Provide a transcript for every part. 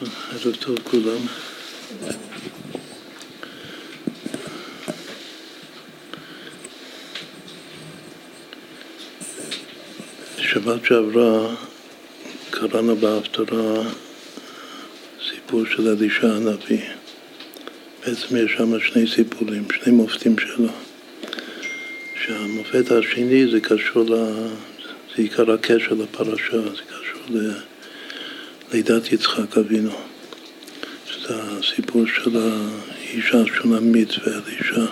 ערב טוב כולם. שבת שעברה קראנו בהפטרה סיפור של אלישע הנביא. בעצם יש שם שני סיפורים, שני מופתים שלו. שהמופת השני זה קשור, ל... זה עיקר הקשר לפרשה, זה קשור ללידת יצחק אבינו. שזה הסיפור של האישה השונמית ואלישע,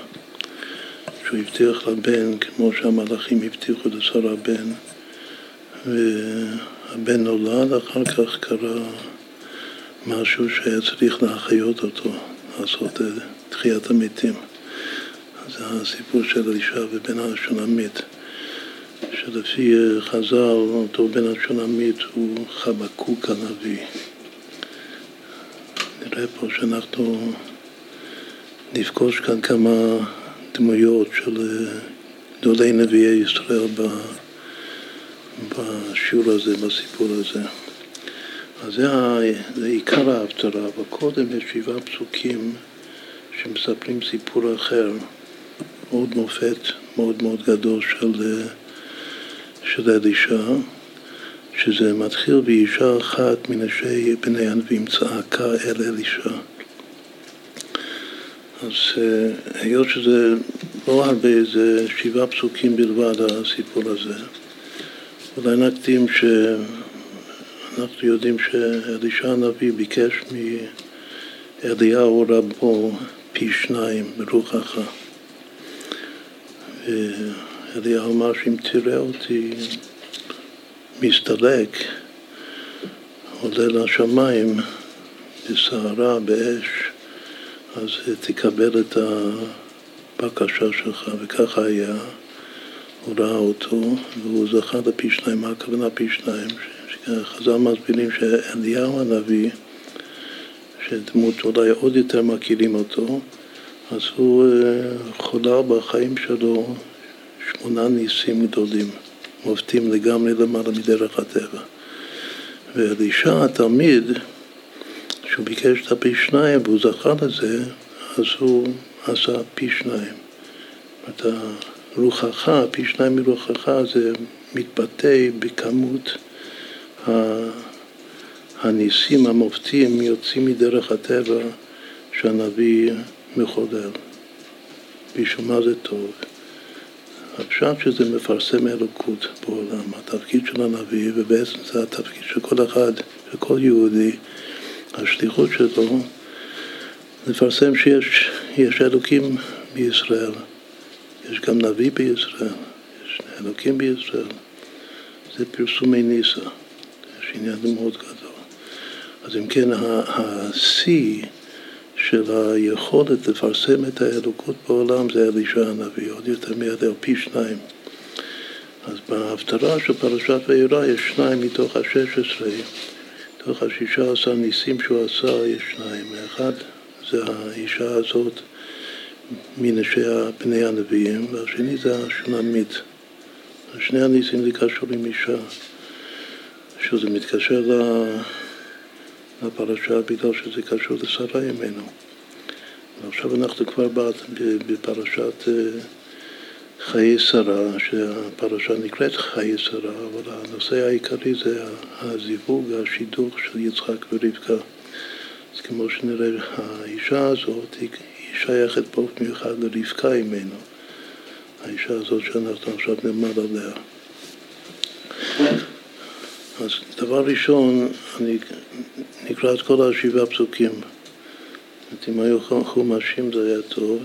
שהוא הבטיח לבן, כמו שהמלאכים הבטיחו לשרה בן, והבן נולד, אחר כך קרה משהו שהיה צריך להחיות אותו, לעשות תחיית המתים. זה הסיפור של אלישע ובן השונמית, שלפי חז"ל, אותו בן השונמית הוא חבקוק הנביא. נראה פה שאנחנו נפגוש כאן כמה דמויות של גדולי נביאי ישראל בשיעור הזה, בסיפור הזה. אז זה, זה עיקר ההפטרה, אבל קודם יש שבעה פסוקים שמספרים סיפור אחר, עוד מופת מאוד מאוד גדול של, של אלישע, שזה מתחיל באישה אחת מנשי בני הנביאים צעקה אל אלישע. אז אה, היות שזה לא הרבה, זה שבעה פסוקים בלבד הסיפור הזה, אולי נקדים שאנחנו יודעים שאלישע הנביא ביקש מאליהו רבו פי שניים ברוחך. ואליהו אמר שאם תראה אותי מסתלק, עולה לשמיים בסערה, באש, אז תקבל את הבקשה שלך, וככה היה. הוא ראה אותו, והוא זכה לפי שניים. מה הכוונה פי שניים? חז"ל מסבירים שאליהו הנביא, שדמות אולי עוד יותר מכירים אותו, אז הוא אה, חולל בחיים שלו שמונה ניסים גדולים, מופתים לגמרי למעלה מדרך הטבע. ואלישע התלמיד, שהוא ביקש את הפי שניים והוא זכה לזה, אז הוא עשה פי שניים. אומרת, רוחך, פי שניים מרוחך, זה מתבטא בכמות הניסים המופתים יוצאים מדרך הטבע שהנביא מחולל. בשביל מה זה טוב? הפשט שזה מפרסם אלוקות בעולם, התפקיד של הנביא, ובעצם זה התפקיד של כל אחד, של כל יהודי, השליחות שלו, לפרסם שיש אלוקים בישראל. יש גם נביא בישראל, יש אלוקים בישראל. זה פרסומי ניסה, יש עניין מאוד גדול. אז אם כן, השיא של היכולת לפרסם את האלוקות בעולם זה אלישע הנביא, עוד יותר מיד פי שניים. אז בהפטרה של פרשת וירא יש שניים מתוך השש עשרה, מתוך השישה עשר ניסים שהוא עשה יש שניים. האחד זה האישה הזאת מנשי בני הנביאים, והשני זה השונמית. שני הניסים זה קשור עם אישה, שזה מתקשר לפרשה בגלל שזה קשור לשרה ימינו. ועכשיו אנחנו כבר בפרשת אה, חיי שרה, שהפרשה נקראת חיי שרה, אבל הנושא העיקרי זה הזיווג, השידוך של יצחק ורבקה. אז כמו שנראה, האישה הזאת היא שייכת באופן מיוחד לרבקה אימנו, האישה הזאת שאנחנו עכשיו נלמד עליה. אז דבר ראשון, אני נקרא את כל השבעה פסוקים. אם היו חומשים זה היה טוב.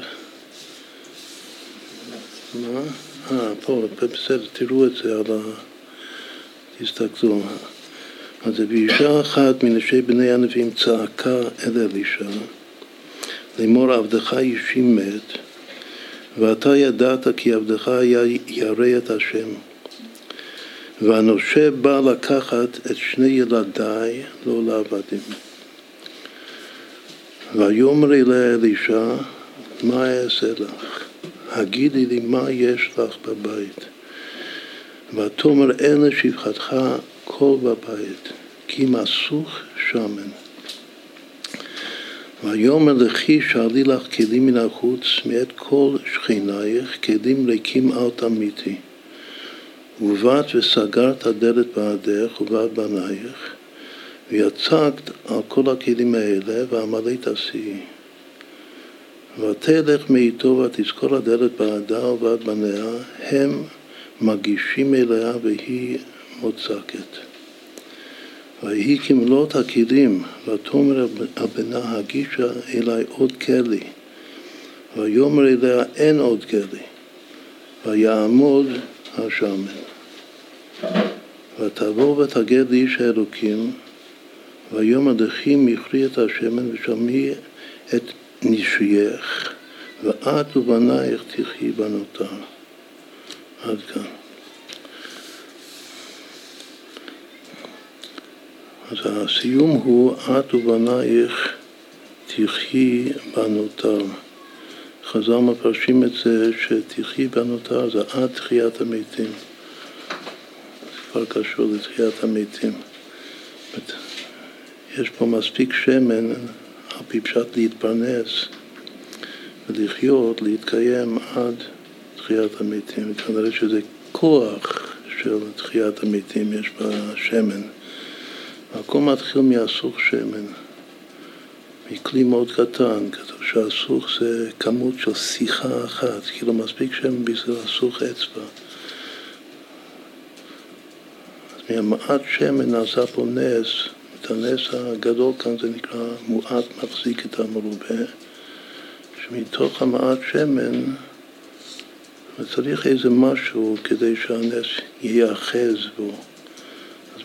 מה? אה, פה, בסדר, תראו את זה על ה... תסתכלו. אז זה באישה אחת מנשי בני הנביאים צעקה אל אלישע לאמור עבדך אישי מת, ואתה ידעת כי עבדך היה ירא את השם. והנושה בא לקחת את שני ילדיי לא לעבדים. ויאמרי לאלישע, מה אעשה לך? הגידי לי מה יש לך בבית. ותאמר אין לשפחתך קול בבית, כי מסוך שמן. ויאמר לכי שאלי לך כלים מן החוץ מאת כל שכנייך, כלים ריקים אל תמיתי. ובאת וסגרת הדלת בעדך ובעד בנייך, ויצקת על כל הכלים האלה ועמלית עשי. ותלך מאיתו ותזכור הדלת בעדה ובעד בניה, הם מגישים אליה והיא מוצקת. ויהי כמלאת הכלים, ותאמר הבנה הגישה אלי עוד כלי. ויאמר אליה אין עוד כלי. ויעמוד השמן. ותבוא ותגד לאיש האלוקים, ויאמר דחי מכרי את השמן ושמי את נשייך, ואת ובנייך תחי בנותה. עד כאן. אז הסיום הוא את ובנייך תחי בנותר. חז"ל מפרשים את זה שתחי בנותר זה עד תחיית המתים. זה כבר קשור לתחיית המתים. יש פה מספיק שמן על פי פשט להתפרנס ולחיות, להתקיים עד תחיית המתים. כנראה שזה כוח של תחיית המתים, יש בשמן. הכל מתחיל מהסוך שמן, מכלי מאוד קטן, כתוב שהסוך זה כמות של שיחה אחת, כאילו מספיק שמן בשביל הסוך אצבע. אז מהמעט שמן נעשה פה נס, את הנס הגדול כאן זה נקרא מועט מחזיק את המרובה, שמתוך המעט שמן צריך איזה משהו כדי שהנס ייאחז בו.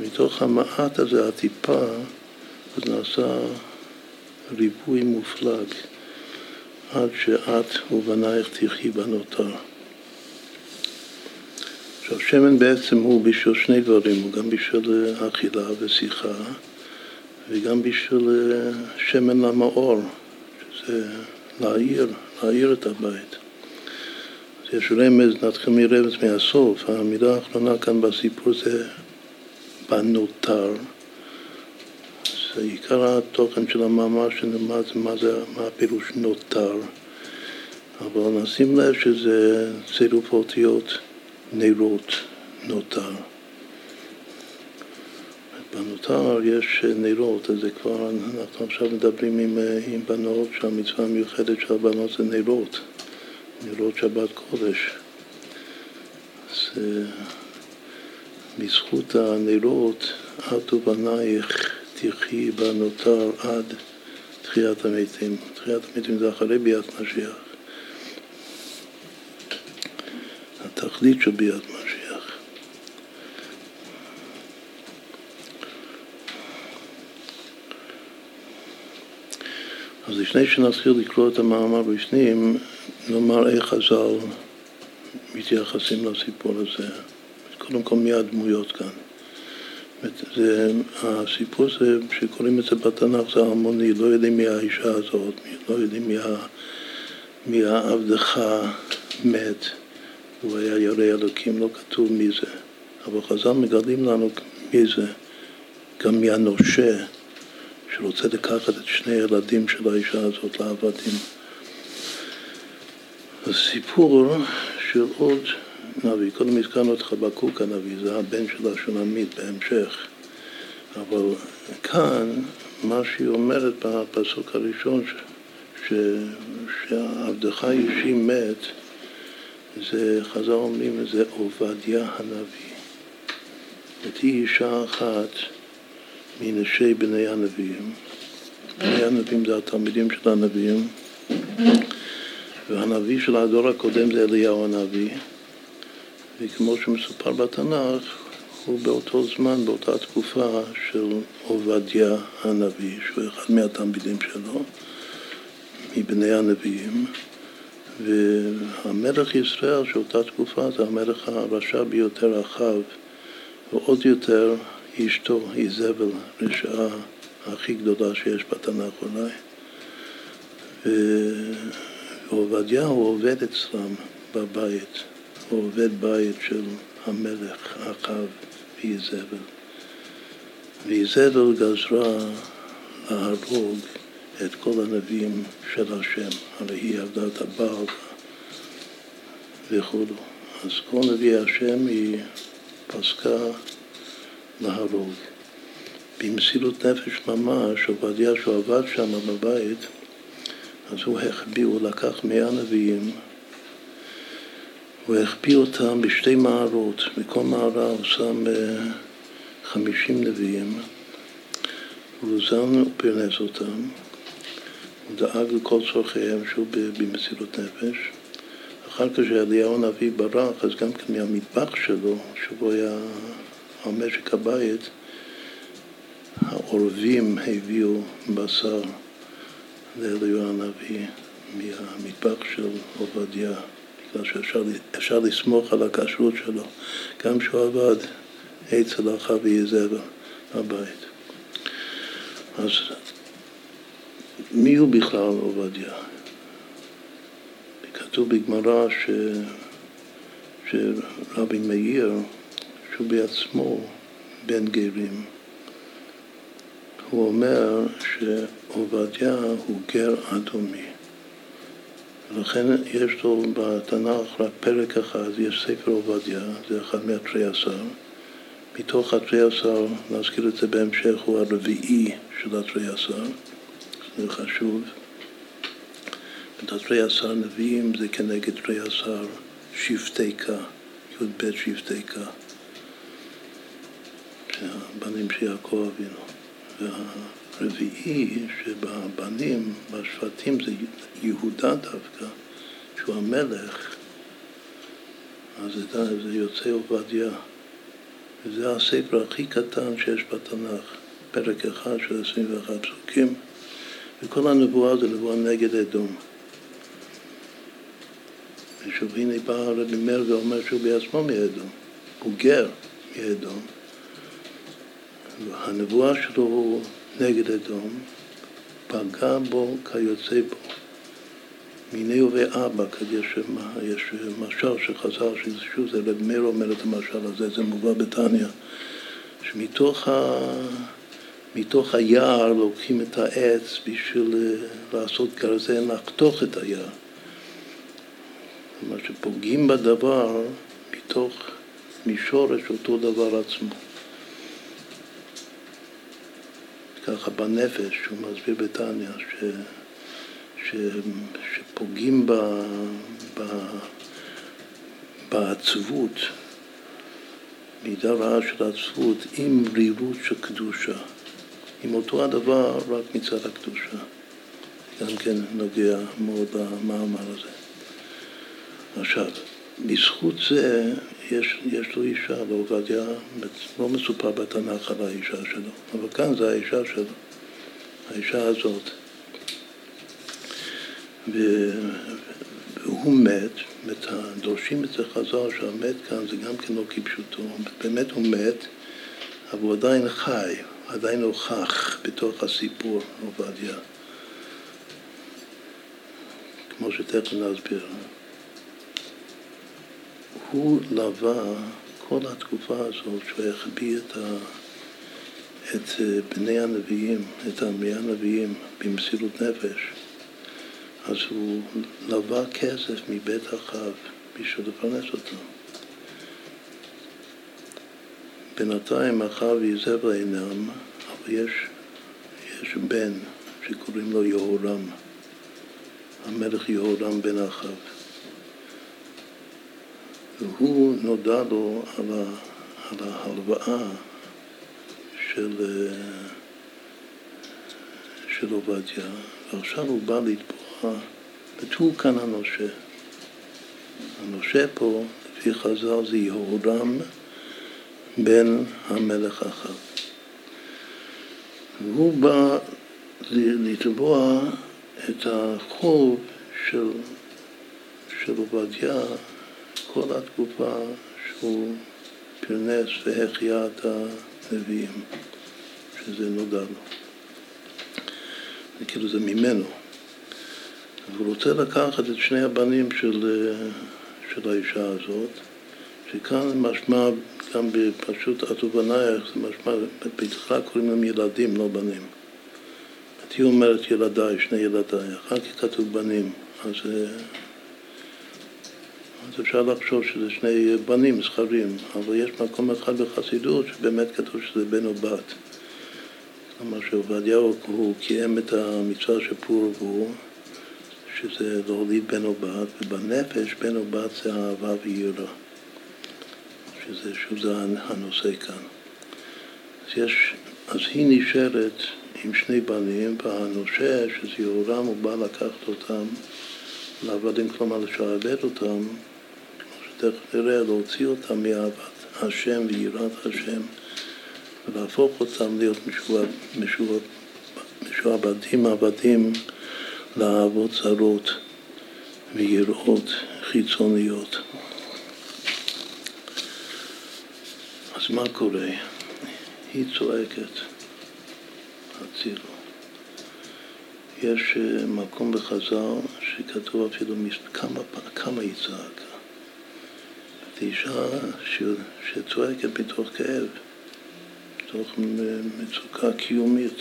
מתוך המעט הזה, הטיפה, אז נעשה ריבוי מופלג עד שאת ובנייך תחי בנותר. עכשיו, שמן בעצם הוא בשביל שני דברים, הוא גם בשביל אכילה ושיחה וגם בשביל שמן למאור, שזה להעיר, להעיר את הבית. אז יש רמז, נתחיל מרמז מהסוף, המילה האחרונה כאן בסיפור זה בנותר. זה עיקר התוכן של המאמר שנלמד מה, זה, מה הפירוש נותר. אבל נשים לב שזה צירוף אותיות נרות, נותר. בנותר יש נרות, אז זה כבר, אנחנו עכשיו מדברים עם, עם בנות שהמצווה המיוחדת של הבנות זה נרות, נרות שבת קודש. אז בזכות הנרות, את ובנייך תחי בנותר עד תחיית המתים. תחיית המתים זה אחרי ביאת משיח. התכלית של ביאת משיח. אז לפני שנתחיל לקרוא את המאמר בפנים, נאמר איך חז"ל מתייחסים לסיפור הזה. קודם כל מי הדמויות כאן. זה, הסיפור זה, שקוראים את זה בתנ"ך זה המוני, לא יודעים מי האישה הזאת, לא יודעים מי, מי העבדך מת, הוא היה ירא אלוקים, לא כתוב מי זה. אבל חז"ל מגלים לנו מי זה, גם מי הנושה שרוצה לקחת את שני הילדים של האישה הזאת לעבדים. הסיפור של עוד נביא. קודם הזכרנו את חבקוק הנביא, זה הבן של השונמית בהמשך. אבל כאן, מה שהיא אומרת בפסוק הראשון, ש, ש, שעבדך אישי מת, זה, חז"ל אומרים, זה עובדיה הנביא. זאת היא אישה אחת מנשי בני הנביאים. בני הנביאים זה התלמידים של הנביאים, והנביא של הדור הקודם זה אליהו הנביא. וכמו שמסופר בתנ"ך, הוא באותו זמן, באותה תקופה של עובדיה הנביא, שהוא אחד מהתלמידים שלו, מבני הנביאים, והמלך ישראל של אותה תקופה זה המלך הרשע ביותר אחאב, ועוד יותר אשתו איזבל, רשעה הכי גדולה שיש בתנ"ך אולי. ועובדיהו עובד אצלם בבית. עובד בית של המלך אחאב ואיזבל. ואיזבל גזרה להרוג את כל הנביאים של השם, הרי היא עבדת הבעל וכו'. אז כל נביאי השם היא פסקה להרוג. במסירות נפש ממש, עובדיה שהוא עבד שם בבית, אז הוא החביא, הוא לקח מאה נביאים, הוא החביא אותם בשתי מערות, מכל מערה הוא שם אה, חמישים נביאים, הוא זן ופרנס אותם, הוא דאג לכל צורכיהם שהוא במסירות נפש. אחר כך כשאליהו הנביא ברח, אז גם כן מהמטבח שלו, שבו היה על משק הבית, העורבים הביאו בשר לאליהו הנביא מהמטבח של עובדיה, בגלל שאפשר לסמוך על הכשרות שלו, גם כשהוא עבד אצל אחאב ויזבל הבית. אז מי הוא בכלל עובדיה? כתוב בגמרא ש... שרבי מאיר, שהוא בעצמו בן גרים, הוא אומר שעובדיה הוא גר אדומי. ולכן יש לו בתנ"ך רק פרק אחד, יש ספר עובדיה, זה אחד מהתרי עשר. מתוך התרי עשר, נזכיר את זה בהמשך, הוא הרביעי של התרי עשר, זה חשוב. בתרי עשר נביאים זה כנגד תרי עשר שבטי ק, י"ב שבטי ק, שהבנים של יעקב אבינו. והרביעי שבבנים, בשבטים, זה יהודה דווקא, שהוא המלך, אז זה, זה יוצא עובדיה. וזה הספר הכי קטן שיש בתנ"ך, פרק אחד של 21 פסוקים, וכל הנבואה זה נבואה נגד אדום. ושוב, הנה בא הרבי מאיר ואומר שהוא בעצמו מאדום, הוא גר מאדום. הנבואה שלו נגד אדום, פגע בו כיוצא בו. מיני ובאבא, יש, משל שחזר, שוב זה רב מאיר אומר את המשל הזה, זה מובא בתניא, שמתוך ה... מתוך היער לוקחים את העץ בשביל אה, לעשות גרזן, לחתוך את היער. כלומר שפוגעים בדבר מתוך משורש אותו דבר עצמו. ככה בנפש, שהוא מסביר בתניא, ש... ש... שפוגעים ב... ב... בעצבות, מידה רעה של עצבות, עם רירות של קדושה, עם אותו הדבר רק מצד הקדושה. גם כן נוגע מאוד במאמר הזה. עכשיו, בזכות זה יש, יש לו אישה, לעובדיה לא מסופר בתנ"ך על האישה שלו, אבל כאן זה האישה שלו, האישה הזאת. והוא מת, דורשים את זה חז"ל שהמת כאן זה גם כן לא כפשוטו, באמת הוא מת, אבל הוא עדיין חי, עדיין נוכח בתוך הסיפור עובדיה, כמו שתכף נסביר. הוא לווה כל התקופה הזאת שהוא החביא את, ה, את אה, בני הנביאים, את עמי הנביאים במסירות נפש. אז הוא לווה כסף מבית אחאב בשביל לפרנס אותו. בינתיים אחאב ואיזבל אינם, אבל יש, יש בן שקוראים לו יהורם, המלך יהורם בן אחאב. והוא נודע לו על, ה, על ההלוואה של, של עובדיה, ועכשיו הוא בא לתבוע, והוא כאן הנושה. הנושה פה, לפי חז"ל, זה יהורם בן המלך אחר. והוא בא לתבוע את החוב של, של עובדיה כל התקופה שהוא פרנס והחיה את הנביאים, שזה נודע לו. כאילו זה ממנו. הוא רוצה לקחת את שני הבנים של, של האישה הזאת, שכאן משמע, גם בפשוט התובנייך, זה משמע, בתחילה קוראים להם ילדים, לא בנים. היא אומרת ילדיי, שני ילדיי, אחר כך כתוב בנים, אז, אה, אז אפשר לחשוב שזה שני בנים זכרים, אבל יש מקום אחד בחסידות שבאמת כתוב שזה בן או בת. כלומר שעובדיהו הוא קיים את המצווה של פור ורבו, שזה להוליד בן או בת, ובנפש בן או בת זה אהבה ויראה, שזה שוב הנושא כאן. אז, יש, אז היא נשארת עם שני בנים, והנושה, שזה יהורם, הוא בא לקחת אותם לעבדים, כלומר לשעבד אותם, שתכף נראה, להוציא אותם מאהבת השם ויראת השם, ולהפוך אותם להיות משועבדים, עבדים לאהבות זרות ויראות חיצוניות. אז מה קורה? היא צועקת. הצילו. יש אה, מקום בחז"ל שכתוב אפילו כמה, כמה היא צעקה. זו אישה שצועקת מתוך כאב, מתוך מצוקה קיומית.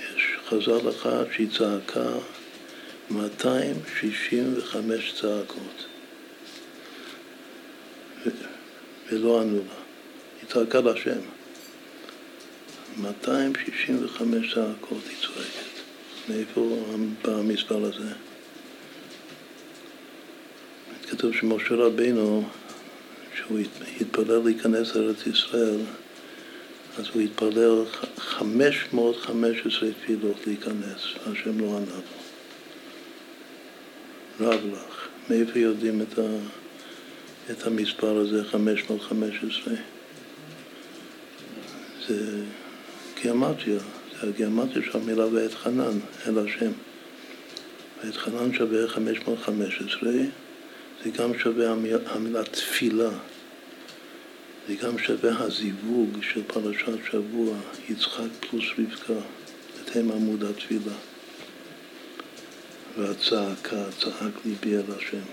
יש חז"ל אחד שהיא צעקה 265 צעקות ולא ענו לה. היא צעקה להשם. 265 צעקות היא צועקת. מאיפה בא המספר הזה? כתוב שמשה רבינו, כשהוא התפלל להיכנס לארץ ישראל, אז הוא התפלל 515 תפילות להיכנס, השם לא ענה לו. רב לך. מאיפה יודעים את, ה, את המספר הזה, 515? זה גיאומטיה, זה הגיאומטיה של המילה ואת חנן אל השם. ואת חנן שווה 515, זה גם שווה המילה, המילה תפילה, זה גם שווה הזיווג של פרשת שבוע, יצחק פלוס רבקה, את הם עמוד התפילה. והצעקה, צעק ליבי אל השם.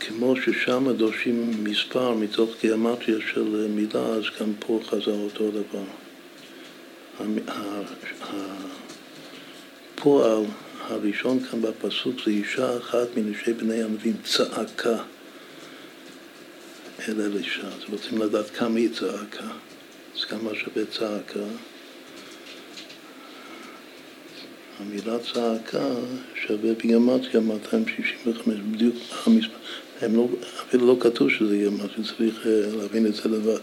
כמו ששם דורשים מספר מתוך גיאומטריה של מילה, אז גם פה חזר אותו דבר. הפועל הראשון כאן בפסוק זה אישה אחת מנשי בני הנביאים צעקה אל אלישע. אז רוצים לדעת כמה היא צעקה. אז כמה שווה צעקה? המילה צעקה שווה בגימטריה 265, בדיוק המספר. הם לא, אפילו לא כתוב שזה יהיה משהו, צריך אה, להבין את זה לבד.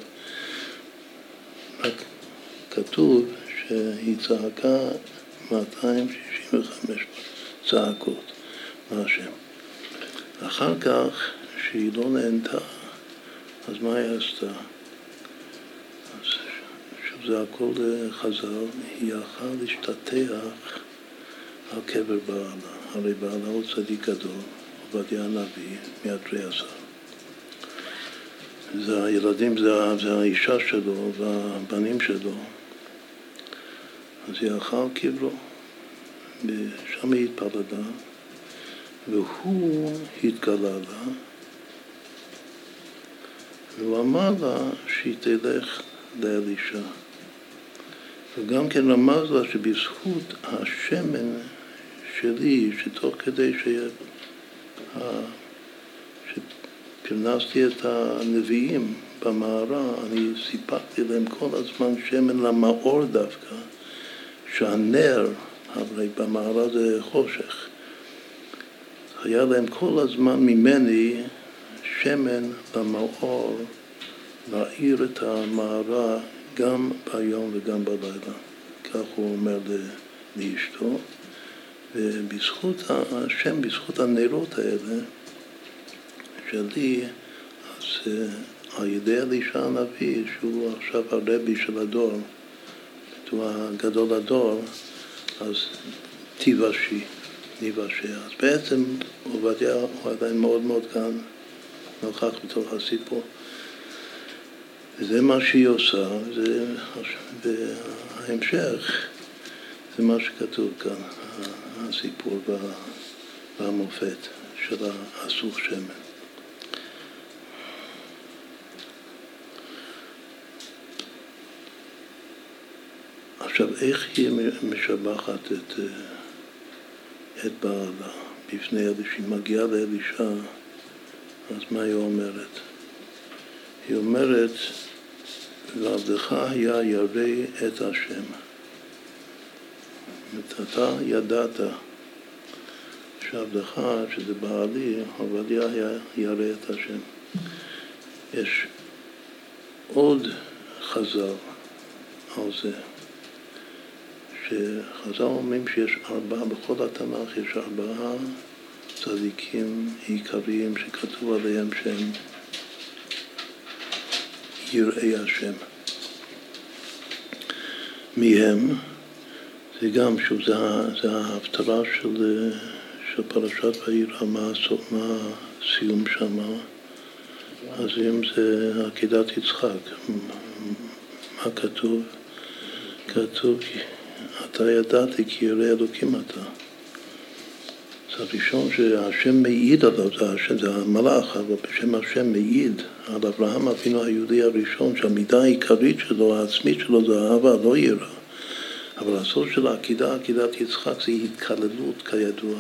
רק כתוב שהיא צעקה 265 צעקות מהשם. אחר כך, שהיא לא נהנתה, אז מה היא עשתה? אז שוב זה הכל אה, חזר, היא יכלה להשתטח על קבר בעלה. הרי בעלה הוא צדיק גדול. עובדיה הנביא מהתריעשר. זה הילדים, זה, זה האישה שלו והבנים שלו. אז היא על קברו, ושם היא התפלדה, והוא התגלה לה, והוא אמר לה שהיא תלך לאלישע. וגם כן רמז לה שבזכות השמן שלי, שתוך כדי ש... שפרנסתי את הנביאים במערה, אני סיפקתי להם כל הזמן שמן למאור דווקא, שהנר, הרי במערה זה חושך, היה להם כל הזמן ממני שמן למאור להאיר את המערה גם ביום וגם בלילה. כך הוא אומר לאשתו. ובזכות השם, בזכות הנרות האלה שלי, אז אה, על ידי אלישע הנביא, שהוא עכשיו הרבי של הדור, הוא הגדול הדור, אז תיוושי, ניוושע. אז בעצם עובדיה הוא עדיין מאוד מאוד כאן, נוכח בתוך הסיפור. וזה מה שהיא עושה, וזה, וההמשך זה מה שכתוב כאן. הסיפור והמופת של האסוך שמן. עכשיו, איך היא משבחת את, אה, את בעלה בפני אלישע? כשהיא מגיעה לאלישע, אז מה היא אומרת? היא אומרת, ועבדך היה ירא את השם. אתה ידעת שעבדך, שזה בעלי, עבדיה היה ירא את השם. יש עוד חז"ל על זה, שחז"ל אומרים שיש ארבעה, בכל התנ"ך יש ארבעה צדיקים עיקריים שכתוב עליהם שהם יראי השם. מי הם? זה גם, שוב, זה, זה ההפטרה של, של פרשת וירא, מה, מה הסיום שמה? אז אם זה עקידת יצחק, מה כתוב? כתוב, אתה ידעתי כי ירא אלוקים אתה. זה הראשון שהשם מעיד עליו, זה, השם, זה המלאך, אבל בשם השם מעיד על אברהם אבינו היהודי הראשון, שהמידה העיקרית שלו, העצמית שלו, זה אהבה, לא יראה. אבל הסוד של העקידה, עקידת יצחק, זה התקללות כידוע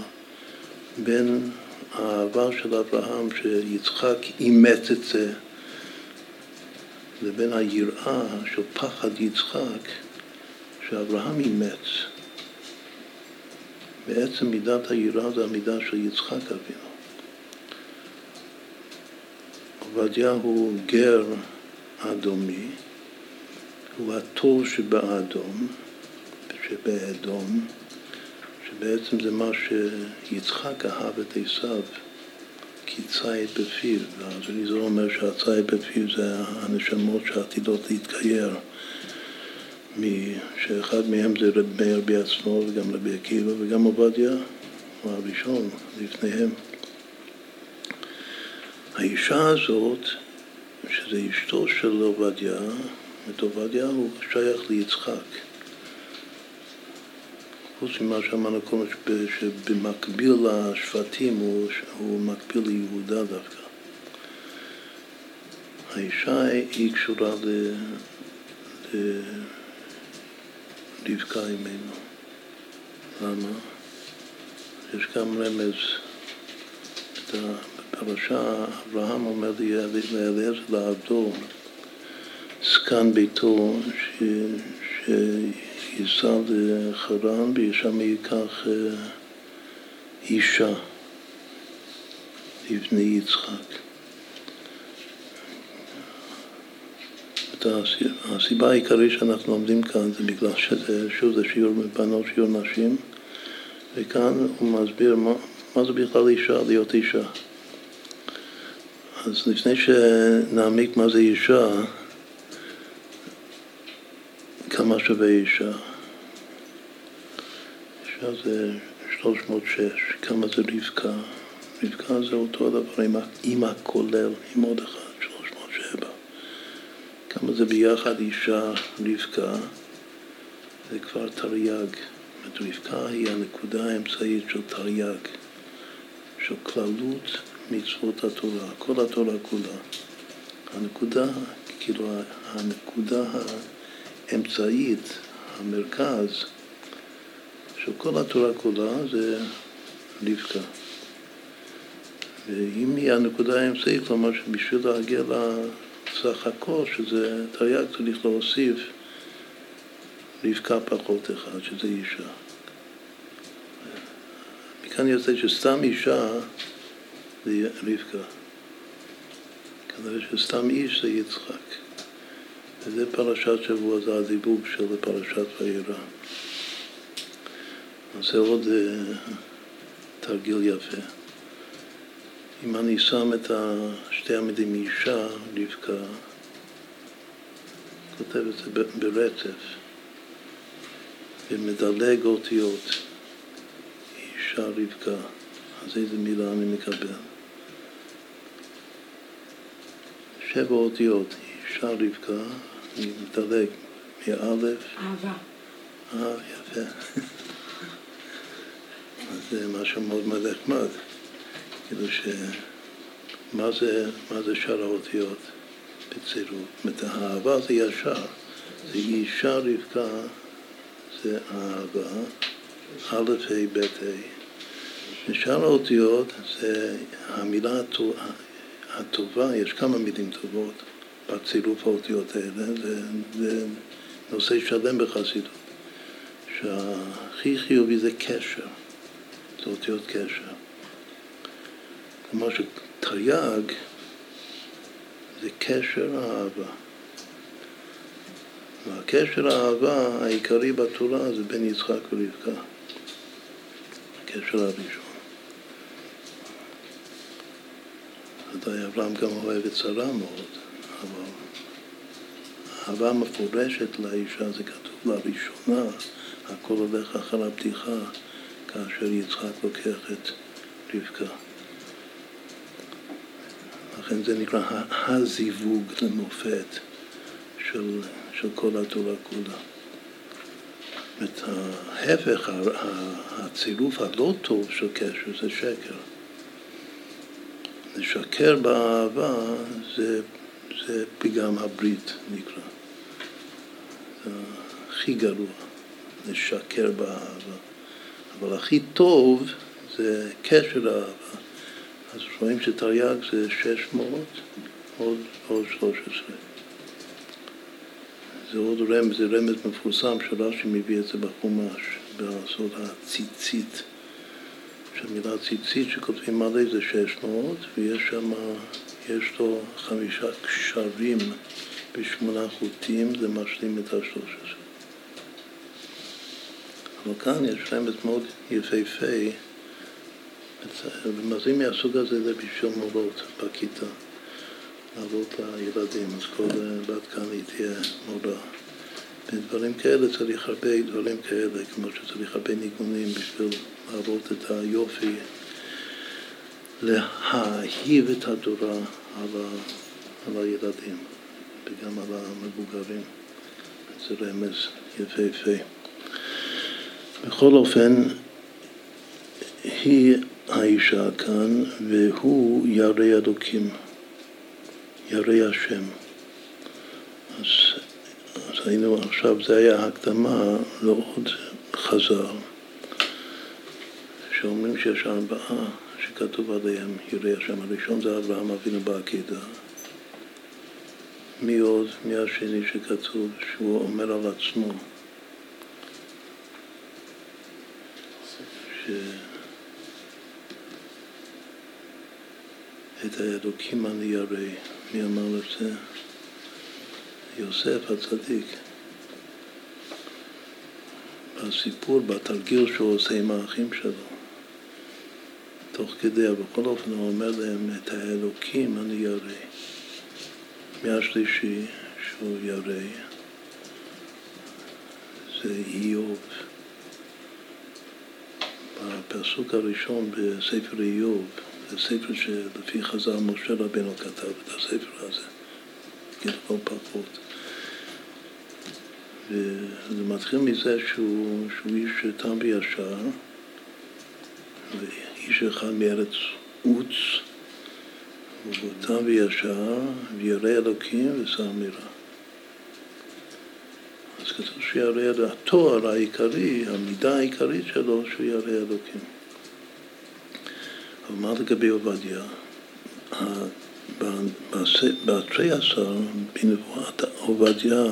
בין האהבה של אברהם, שיצחק אימץ את זה, לבין היראה של פחד יצחק, שאברהם אימץ. בעצם מידת היראה זה המידה של יצחק אבינו. עובדיה הוא גר אדומי, הוא התור שבאדום, שבאדום, שבעצם זה מה שיצחק אהב את עשיו כציד בפיו, ואז אליזו אומר שהציד בפיו זה הנשמות שעתידות להתגייר, שאחד מהם זה רב מאיר בעצמו וגם רבי עקיבא וגם עובדיה הוא הראשון לפניהם. האישה הזאת, שזה אשתו של עובדיה, את עובדיה הוא שייך ליצחק. חוץ ממה שאמרנו קודם, שבמקביל לשבטים הוא, הוא מקביל ליהודה דווקא. האישה היא קשורה לרבקה אימנו. למה? יש גם רמז, בפרשה אברהם אומר לאליעזר לעבדו, זקן ביתו, ש... ש... ייסע לחרן ושם ייקח אה, אישה לבני יצחק. הסיבה העיקרית שאנחנו לומדים כאן זה בגלל שזה, שוב, זה שיעור בנות, שיעור נשים, וכאן הוא מסביר מה, מה זה בכלל אישה, להיות אישה. אז לפני שנעמיק מה זה אישה, כמה שווה אישה? אישה זה 306, כמה זה רבקה? רבקה זה אותו דבר עם, עם הכולל, עם עוד אחד, 307. כמה זה ביחד אישה, רבקה? זה כבר תרי"ג. זאת רבקה היא הנקודה האמצעית של תרי"ג, של כללות מצוות התורה, כל התורה כולה. הנקודה, כאילו הנקודה האמצעית, המרכז של כל התורה כולה זה רבקה. ואם היא הנקודה האמצעית, כלומר שבשביל להגיע לסך הכל, שזה תרי"ג צריך להוסיף רבקה פחות אחד, שזה אישה. מכאן יוצא שסתם אישה זה רבקה. כנראה שסתם איש זה יצחק. וזה פרשת שבוע, זה הדיבוב של פרשת וירא. נעשה עוד uh, תרגיל יפה. אם אני שם את שתי המילים אישה, רבקה, כותב את זה ברצף, ומדלג אותיות, אישה, רבקה, אז איזה מילה אני מקבל? שבע אותיות, אישה, רבקה, אני מדלג מאלף. אהבה. אה, יפה. אז זה משהו מאוד מאוד נחמד. כאילו ש... מה זה, מה זה שאר האותיות בצירוף? זאת אומרת, האהבה זה ישר. זה אישה רבקה, זה אהבה, א', ה', ב', ה'. ושאר האותיות זה המילה הטובה, יש כמה מילים טובות בצירוף האותיות האלה, זה, זה נושא שלם בחסידות, שהכי חיובי זה קשר, זה אותיות קשר. כלומר שתרי"ג זה קשר האהבה. והקשר האהבה העיקרי בתורה זה בין יצחק ורבקה, הקשר הראשון. ודאי אברהם גם אוהב את שרה מאוד, אבל אהבה מפורשת לאישה זה כתוב לראשונה, הכל הולך אחר הפתיחה כאשר יצחק לוקח את רבקה. לכן זה נקרא הזיווג למופת של, של כל התורה כולה. את ההפך, הצירוף הלא טוב של קשר זה שקר. לשקר באהבה זה, זה פגם הברית נקרא. זה הכי גרוע, לשקר באהבה. אבל הכי טוב זה קשר האהבה. אז רואים שתרי"ג זה 600 עוד, עוד 13. זה עוד רמז, זה רמז מפורסם שרש"י מביא את זה בחומש, בסוד הציצית. שהמילה ציצית שכותבים מלא זה 600, ויש שם, יש לו חמישה קשרים בשמונה חוטים, זה משלים את ה-13. אבל כאן יש רמז מאוד יפהפה רמזים מהסוג הזה זה בשביל מורות בכיתה, לעבוד לילדים, אז כל בת כאן היא תהיה מורה. ודברים כאלה צריך הרבה דברים כאלה, כמו שצריך הרבה ניגונים בשביל להראות את היופי, להאהיב את התורה על, ה, על הילדים וגם על המבוגרים. זה רמז יפהפה. בכל אופן, היא האישה כאן, והוא ירא אלוקים, ירא השם. אז, אז היינו עכשיו, זה היה הקדמה לעוד חז"ל, שאומרים שיש ארבעה שכתוב עליהם ירא השם. הראשון זה אברהם אבינו בעקידה. מי עוד? מי השני שכתוב שהוא אומר על עצמו ש... את האלוקים אני ירא. מי אמר את זה? יוסף הצדיק. בסיפור, בתרגיל שהוא עושה עם האחים שלו. תוך כדי, בכל אופן הוא אומר להם, את האלוקים אני ירא. מהשלישי שהוא ירא זה איוב. בפסוק הראשון בספר איוב זה ספר שלפי חז"ל משה רבנו כתב את הספר הזה, לא פחות. וזה מתחיל מזה שהוא, שהוא איש תם וישר, ואיש אחד מארץ עוץ, הוא תם וישר, וירא אלוקים ושר מירה. אז כתוב שירא, התואר העיקרי, המידה העיקרית שלו, שהוא ירא אלוקים. אבל מה לגבי עובדיה? בתרי עשר, בנבואת עובדיה,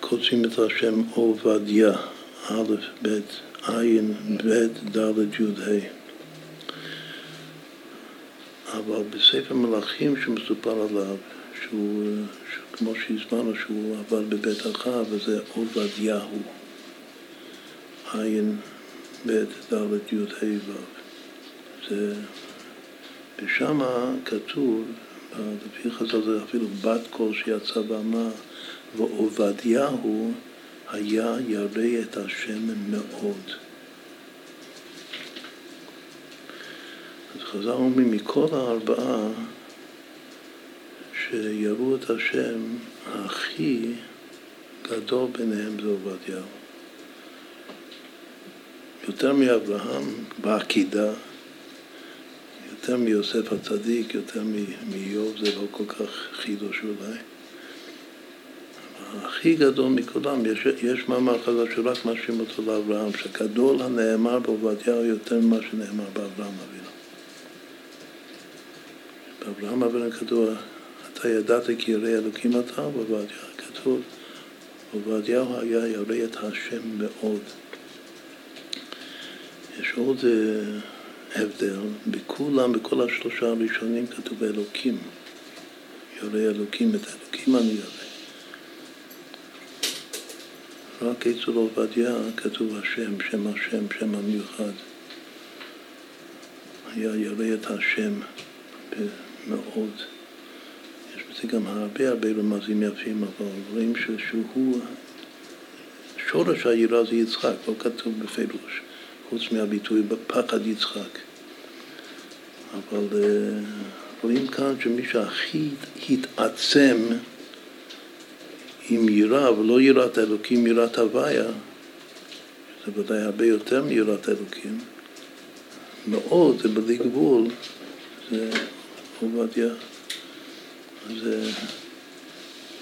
כותבים את השם עובדיה, א', ב', עין, ב', ד', י', ה'. אבל בספר מלאכים שמסופר עליו, שהוא, כמו שהזמנו, שהוא עבד בבית אחאב, וזה עובדיהו, עין, ב', ד', י', ה', ו'. זה, ושם כתוב, לפי חז"ל זה אפילו בת קול שיצא ואמר, ועובדיהו היה ירא את השם מאוד. אז חז"ל אומרים, מכל הארבעה שיראו את השם, הכי גדול ביניהם זה עובדיהו. יותר מאברהם בעקידה, יותר מיוסף הצדיק, יותר מאיוב, זה לא כל כך חידוש אולי. הכי גדול מכולם, יש, יש מאמר חז"ל שרק מאשים אותו לאברהם, שגדול הנאמר בעובדיה הוא יותר ממה שנאמר באברהם אבינו. באברהם אבינו כתוב, אתה ידעת כי ירא אלוקים אתה, ובעובדיה כתוב, עובדיהו היה ירא את השם מאוד. יש עוד uh, הבדל, בכולם, בכל השלושה הראשונים כתוב אלוקים. ירא אלוקים, את אלוקים אני ירא. רק אצל עובדיה כתוב השם, שם השם, שם המיוחד. היה ירא את השם מאוד. יש בזה גם הרבה הרבה רמזים יפים, אבל רואים שהוא, שורש היראה זה יצחק, לא כתוב בפירוש, חוץ מהביטוי בפחד יצחק. אבל אה, רואים כאן שמי שהכי התעצם עם יראה, ולא יראת אלוקים, יראת הוויה, זה ודאי הרבה יותר מיראת אלוקים, מאוד, זה בלי גבול, זה עובדיה. זה,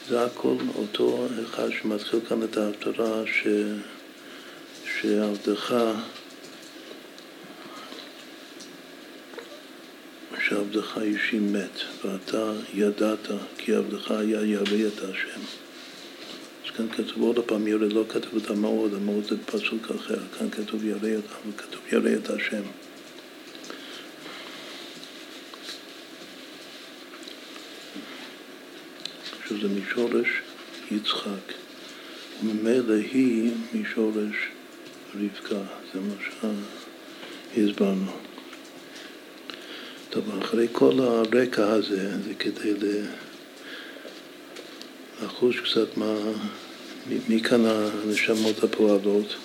זה הכל אותו אחד שמתחיל כאן את ההפטרה שעבדך שעבדך אישי מת, ואתה ידעת כי עבדך היה ירא את השם. כאן כתוב עוד פעם ירא, לא כתוב את המאוד, המאוד זה פסוק אחר, כאן כתוב ירא, אבל כתוב ירא את השם. שזה משורש יצחק, וממילא היא משורש רבקה, זה מה שהסברנו. טוב, אחרי כל הרקע הזה, זה כדי לחוש קצת מה... מי כאן הנשמות הפועלות?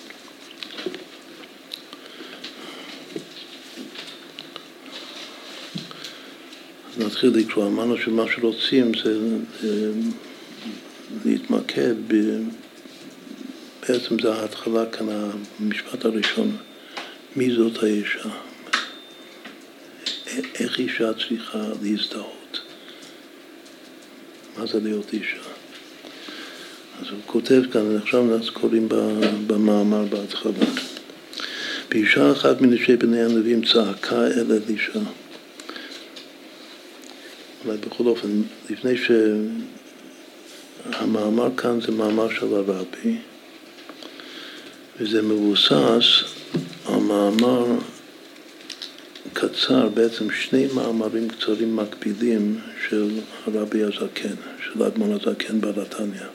נתחיל לקרוא. אמרנו שמה שרוצים זה להתמקד, ב... בעצם זה ההתחלה כאן, המשפט הראשון, מי זאת האישה? איך אישה צריכה להזדהות? מה זה להיות אישה? אז הוא כותב כאן, עכשיו אנחנו קוראים במאמר בהתחלה. באישה אחת מנשי בני הנביאים צעקה אל אלישע. אולי בכל אופן, לפני שהמאמר כאן זה מאמר של הרבי, וזה מבוסס על מאמר קצר, בעצם שני מאמרים קצרים מקבילים של הרבי הזקן, של אדמון הזקן בנתניה.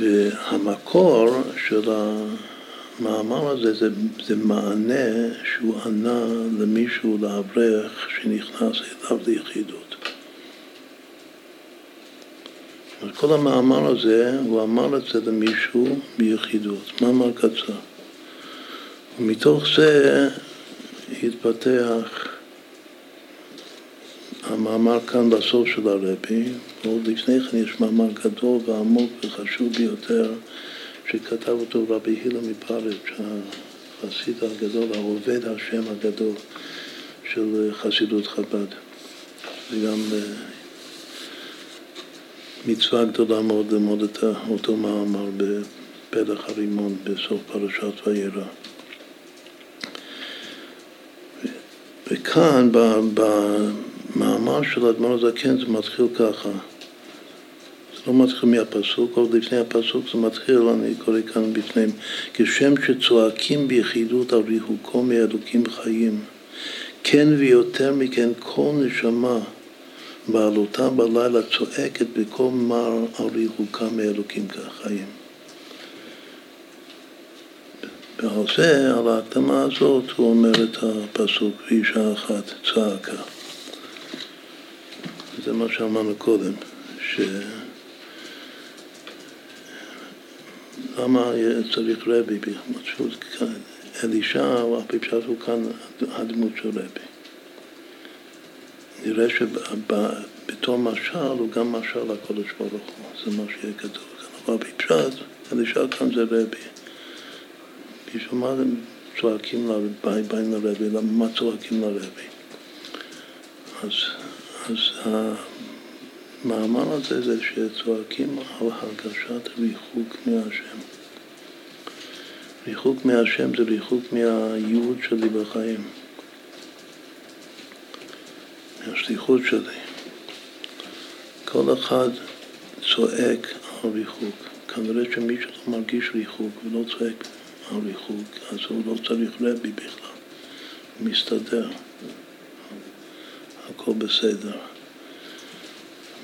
והמקור של המאמר הזה זה, זה מענה שהוא ענה למישהו, לאברך, שנכנס אליו ליחידות. כל המאמר הזה, הוא אמר את זה למישהו ביחידות, מאמר קצר. ומתוך זה התפתח המאמר כאן בסוף של הרבי, ועוד לפני כן יש מאמר גדול ועמוק וחשוב ביותר שכתב אותו רבי הילה מפרץ, החסיד הגדול, העובד השם הגדול של חסידות חב"ד. זה גם אה, מצווה גדולה מאוד ללמוד את אותו מאמר בפלח הרימון בסוף פרשת וירא. וכאן, במאמר של אדמון הזקן זה מתחיל ככה. זה לא מתחיל מהפסוק, עוד לפני הפסוק זה מתחיל, אני קורא כאן בפניהם, כשם שצועקים ביחידות על ריחוקו מאלוקים חיים, כן ויותר מכן כל נשמה בעלותה בלילה צועקת בקול מר על ריחוקה מאלוקים כחיים. ועל זה, על ההקדמה הזאת, הוא אומר את הפסוק, ואישה אחת צעקה. זה מה שאמרנו קודם, ש... למה צריך רבי? פשוט אלישע, פי פשט הוא כאן הדמות של רבי. נראה שבתור משל הוא גם משל לקודש ברוך הוא, זה מה שיהיה כתוב כאן. אבל בפשט, אלישע כאן זה רבי. בשביל מה הם צועקים באים לרבי? למה צועקים לרבי? אז אז המאמר הזה זה שצועקים על הרגשת ריחוק מהשם. ריחוק מהשם זה ריחוק מהייעוד שלי בחיים, מהשליחות שלי. כל אחד צועק על ריחוק. כנראה שמי שלא מרגיש ריחוק ולא צועק על ריחוק, אז הוא לא צריך רבי בכלל, הוא מסתדר, הכל בסדר.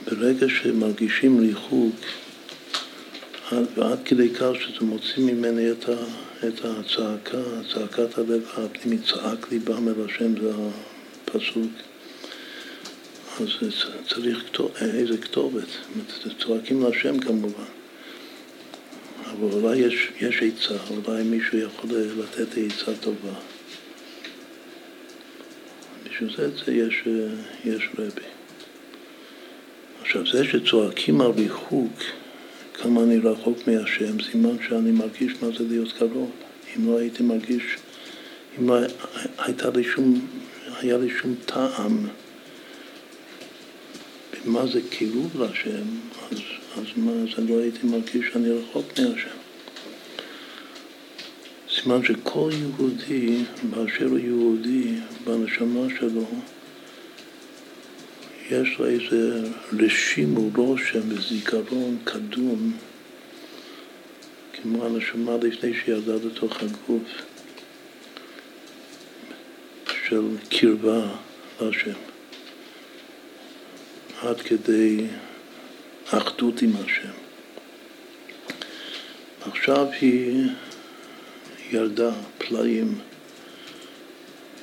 ברגע שמרגישים ריחוק, ועד כדי כך שזה מוציא ממני את, ה, את הצעקה, צעקת הלב הפנימי, צעק ליבם אל השם, זה הפסוק. אז צריך איזה כתובת, צועקים להשם כמובן. אבל אולי יש, עצה, אולי מישהו יכול לתת עצה טובה. בשביל זה, זה יש, יש רבי. עכשיו, זה שצועקים על ריחוק, כמה אני רחוק מהשם, סימן שאני מרגיש מה זה להיות קרוב. אם לא הייתי מרגיש, אם לא הייתה לי שום, היה לי שום טעם במה זה קירוב להשם, אז, אז מה, אז אני לא הייתי מרגיש שאני רחוק מהשם. סימן שכל יהודי, באשר הוא יהודי, בנשמה שלו, יש לו איזה רשימו רושם וזיכרון קדום, כמו הנשמה לפני שירדה לתוך הגוף, של קרבה להשם, עד כדי אחדות עם השם. עכשיו היא ירדה פלאים,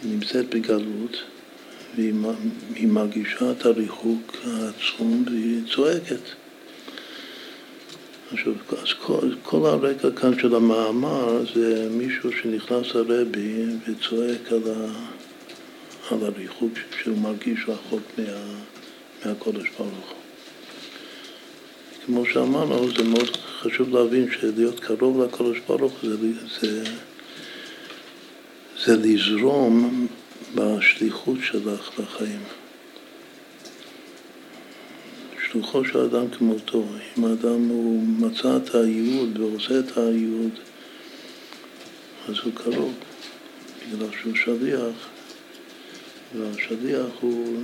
היא נמצאת בגלות, והיא מרגישה את הריחוק העצום והיא צועקת. עכשיו, אז כל, כל הרקע כאן של המאמר זה מישהו שנכנס לרבי וצועק על, ה, על הריחוק שהוא מרגיש רחוק מה, מהקודש ברוך הוא. כמו שאמרנו, זה מאוד חשוב להבין שלהיות קרוב לקודש ברוך זה, זה, זה לזרום בשליחות שלך לחיים. שלוחו של אדם כמותו. אם האדם הוא מצא את הייעוד ועושה את הייעוד, אז הוא קרוב, בגלל שהוא שליח, והשליח הוא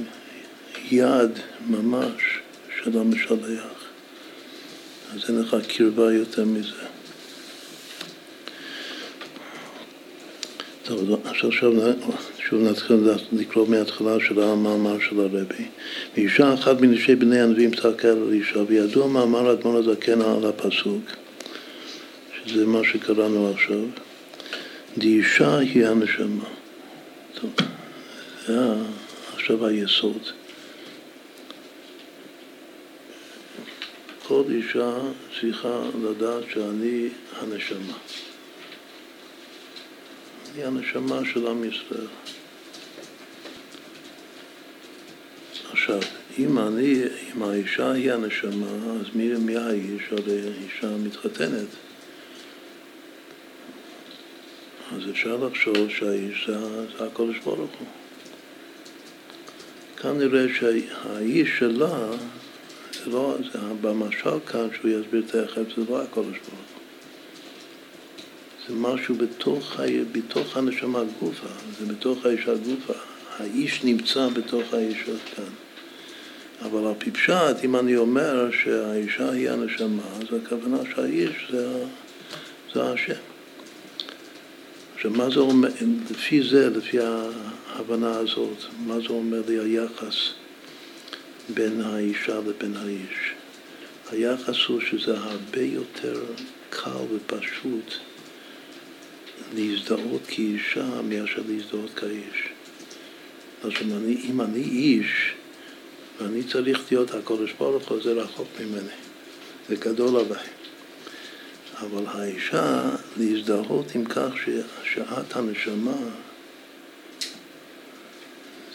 יד ממש של המשלח. אז אין לך קרבה יותר מזה. טוב, עכשיו שוב נתחיל לקרוא מההתחלה של המאמר של הרבי. ואישה אחת מנשי בני הנביאים צעקה על אישה, וידוע מאמר האדמון הזקן על הפסוק, שזה מה שקראנו עכשיו, דאישה היא הנשמה. טוב, זה עכשיו היסוד. כל אישה צריכה לדעת שאני הנשמה. אני הנשמה של עם ישראל. עכשיו, אם אני, אם האישה היא הנשמה, אז מי, מי האיש? הרי האישה מתחתנת. אז אפשר לחשוב שהאיש זה, זה הקודש ברוך הוא. כאן נראה שהאיש שלה, זה לא, זה, במשל כאן שהוא יסביר תכף, זה לא הקודש ברוך הוא. זה משהו בתוך, בתוך הנשמה גופה, זה בתוך האישה גופה. האיש נמצא בתוך האישה כאן. אבל על פי פשט, אם אני אומר שהאישה היא הנשמה, אז הכוונה שהאיש זה, זה השם. עכשיו, מה זה אומר, לפי זה, לפי ההבנה הזאת, מה זה אומר לי היחס בין האישה לבין האיש? היחס הוא שזה הרבה יותר קל ופשוט להזדהות כאישה מאשר להזדהות כאיש. עכשיו, אם אני איש, ואני צריך להיות הקודש ברוך הוא, זה רחוק ממני, זה גדול עליי. אבל האישה, להזדהות עם כך שאת הנשמה,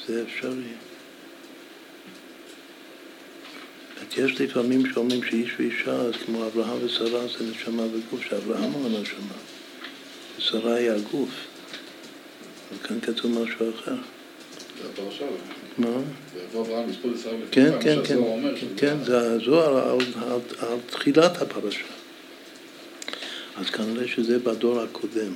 זה אפשרי. יש לפעמים שאומרים שאיש ואישה, אז כמו אברהם ושרה זה נשמה וגוף, שאברהם הוא הנשמה, ושרה היא הגוף. וכאן כתוב משהו אחר. זה הפרשה. מה? כן, כן, כן, כן, זה הזוהר על תחילת הפרשה. אז כנראה שזה בדור הקודם.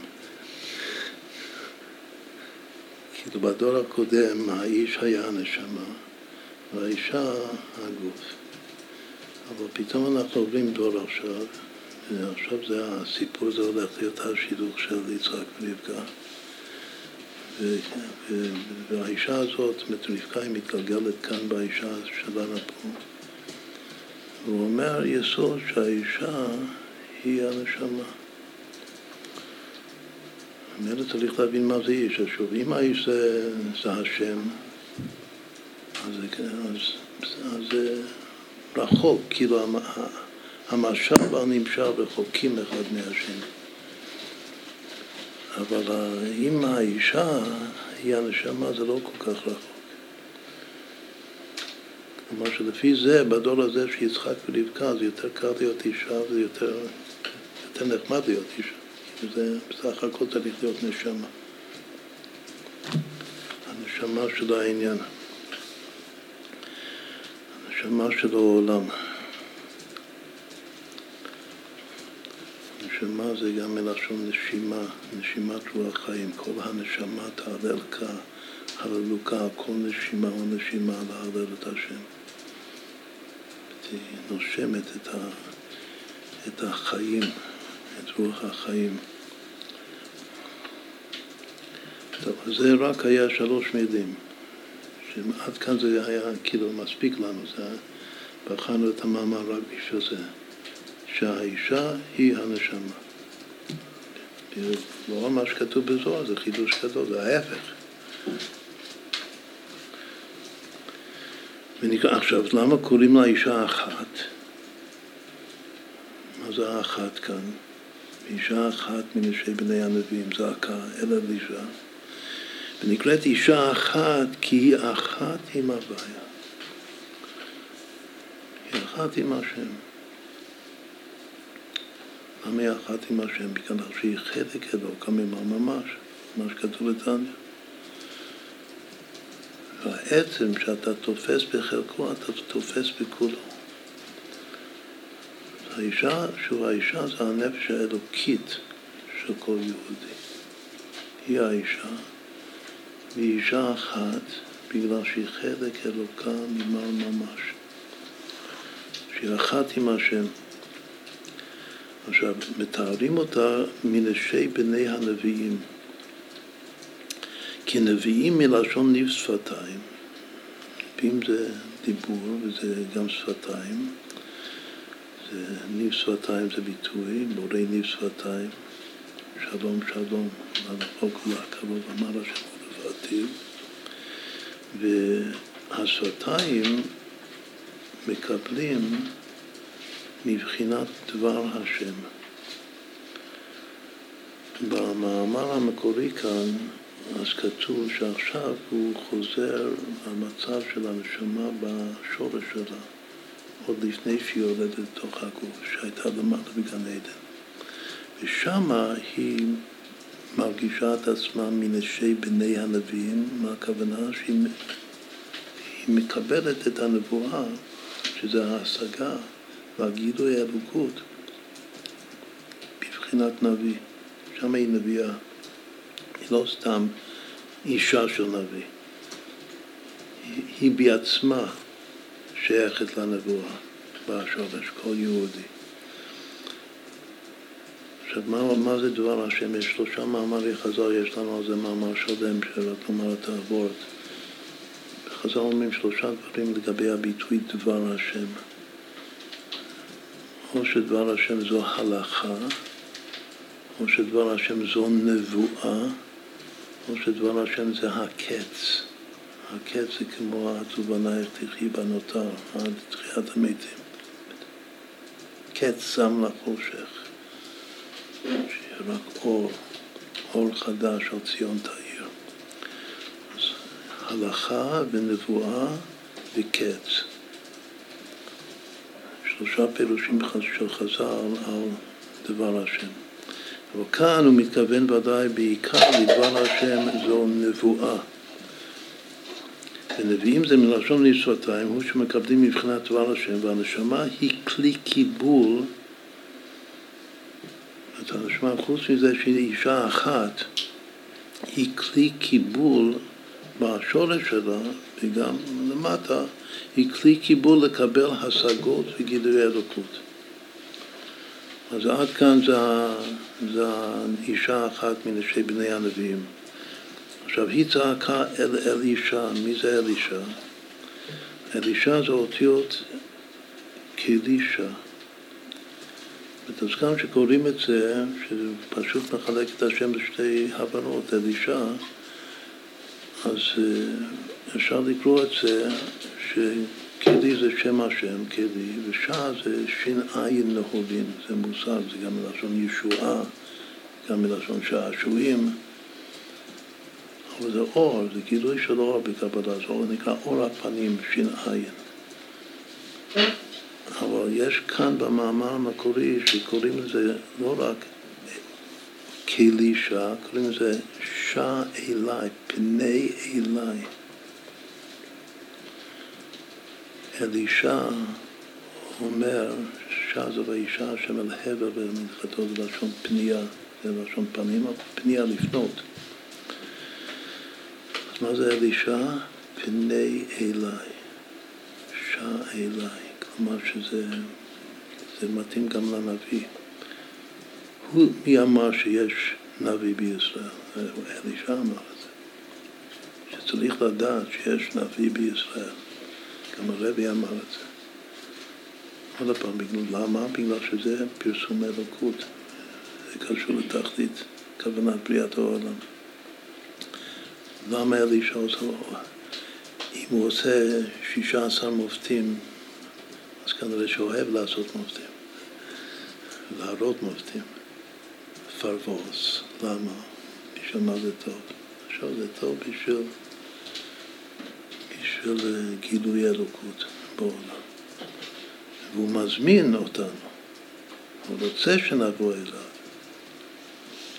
כאילו בדור הקודם האיש היה הנשמה והאישה הגוף. אבל פתאום אנחנו עוברים דור עכשיו, ועכשיו זה הסיפור, זה הולך להיות השידוך של יצחק ורבקה. והאישה הזאת, זאת אומרת, רבקה היא מתגלגלת כאן באישה שלנו פה. הוא אומר יסוד שהאישה היא הנשמה. ממילא צריך להבין מה זה איש. עכשיו, אם האיש זה, זה השם, אז, זה רחוק, כאילו המשל והנמשל רחוקים אחד מהשני. אבל אם האישה היא הנשמה, זה לא כל כך רחוק. כלומר שלפי זה, בדור הזה שיצחק ורבקה, זה יותר קל להיות אישה וזה יותר, נחמד להיות אישה. וזה בסך הכל צריך להיות נשמה. הנשמה של העניין. הנשמה של העולם. נשמה זה גם מלשון נשימה, נשימת רוח חיים. כל הנשמה תהלל כה, הללוקה, כל נשימה או נשימה להלל את השם. היא נושמת את, ה, את החיים. את רוח החיים. טוב, זה רק היה שלוש מילים, שעד כאן זה היה כאילו מספיק לנו, זה בחרנו את המאמר רק בשביל זה, שהאישה היא הנשמה. לא מה שכתוב בזוהר זה חידוש גדול, זה ההפך. ונקרא, עכשיו, למה קוראים לה אישה אחת? מה זה האחת כאן? אישה אחת מנשי בני הנביאים, זעקה אל אלישע, ונקראת אישה אחת כי היא אחת עם הוויה. היא אחת עם השם. למה היא אחת עם השם? בגלל שהיא חלק אלוקא ממש ממש, מה שכתוב בתניא. והעצם שאתה תופס בחלקו, אתה תופס בכולו. האישה, שוב, האישה זה הנפש האלוקית של כל יהודי. היא האישה, והיא אישה אחת בגלל שהיא חלק אלוקה ממעל ממש. שהיא אחת עם השם. עכשיו, מתארים אותה מנשי בני הנביאים. כי נביאים מלשון ניב שפתיים. נביאים זה דיבור וזה גם שפתיים. זה ניב שפתיים זה ביטוי, בורא ניב שפתיים, שלום שלום, לרחוק ולקרוב אמר השם ולבעתיו, והשפתיים מקבלים מבחינת דבר השם. במאמר המקורי כאן, אז כתוב שעכשיו הוא חוזר למצב של הנשמה בשורש שלה. עוד לפני שהיא יורדת לתוך הגוף, שהייתה למטה בגן עדן. ושמה היא מרגישה את עצמה מנשי בני הנביאים, מה הכוונה? שהיא מקבלת את הנבואה, שזה ההשגה והגילוי האלוקות, בבחינת נביא. שם היא נביאה. היא לא סתם אישה של נביא. היא בעצמה שייכת לנבואה בשורש, כל יהודי. עכשיו, מה, מה זה דבר השם? יש שלושה מאמרי חז"ל, יש לנו על זה מאמר שלם, שרק לומר את העבורת. חז"ל אומרים שלושה דברים לגבי הביטוי דבר השם. או שדבר השם זו הלכה, או שדבר השם זו נבואה, או שדבר השם זה הקץ. הקץ זה כמו התובענייך תחי בנותר, עד תחיית המתים. קץ שם לחושך, שיהיה רק אור, אור חדש על ציון תאיר. אז הלכה ונבואה וקץ. שלושה פירושים של חז"ל על דבר השם. אבל כאן הוא מתכוון ודאי בעיקר לדבר השם זו נבואה. ונביאים זה מלשון לשפתיים, הוא שמקבלים מבחינת דבר השם, והנשמה היא כלי קיבול, הנשמה, חוץ מזה שהיא אישה אחת, היא כלי קיבול בשורש שלה, וגם למטה, היא כלי קיבול לקבל השגות וגילוי אלוקות. אז עד כאן זה, זה אישה אחת מנשי בני הנביאים. עכשיו, היא צעקה אל אלישע, מי זה אלישע? אלישע זה אותיות כאלישע. אז גם כשקוראים את זה, שזה פשוט מחלק את השם לשתי הבנות, אלישע, אז אה, אפשר לקרוא את זה שקלי זה שם השם, קלי, ושע זה שין עין נהולין, זה מושג, זה גם מלשון ישועה, גם מלשון שעשועים. אבל זה אור, זה גילוי של אור בקבלה, זה אור נקרא אור הפנים, שין עין. אבל יש כאן במאמר המקורי שקוראים לזה לא רק כלישה, קוראים לזה שע אליי, פני אליי. אלישע אומר, שע זה ואישה השם אל הבר במנחתו זה לשון פנייה, זה לשון פנים, פנייה לפנות. אז מה זה אלישע? פני אליי, שע אליי. כלומר שזה מתאים גם לנביא. הוא, מי אמר שיש נביא בישראל? אלישע אמר את זה. שצריך לדעת שיש נביא בישראל. גם הרבי אמר את זה. עוד פעם, בגלל, למה? בגלל שזה פרסום אלוקות. זה קשור לתכלית כוונת בריאת העולם. למה אלישע עושה? אם הוא עושה שישה עשר מופתים אז כנראה שאוהב לעשות מופתים, להראות מופתים. פרבוס, למה? בשביל מה זה טוב? עכשיו זה טוב בשביל, בשביל אה, גילוי אלוקות בעולם. והוא מזמין אותנו, הוא רוצה שנבוא אליו.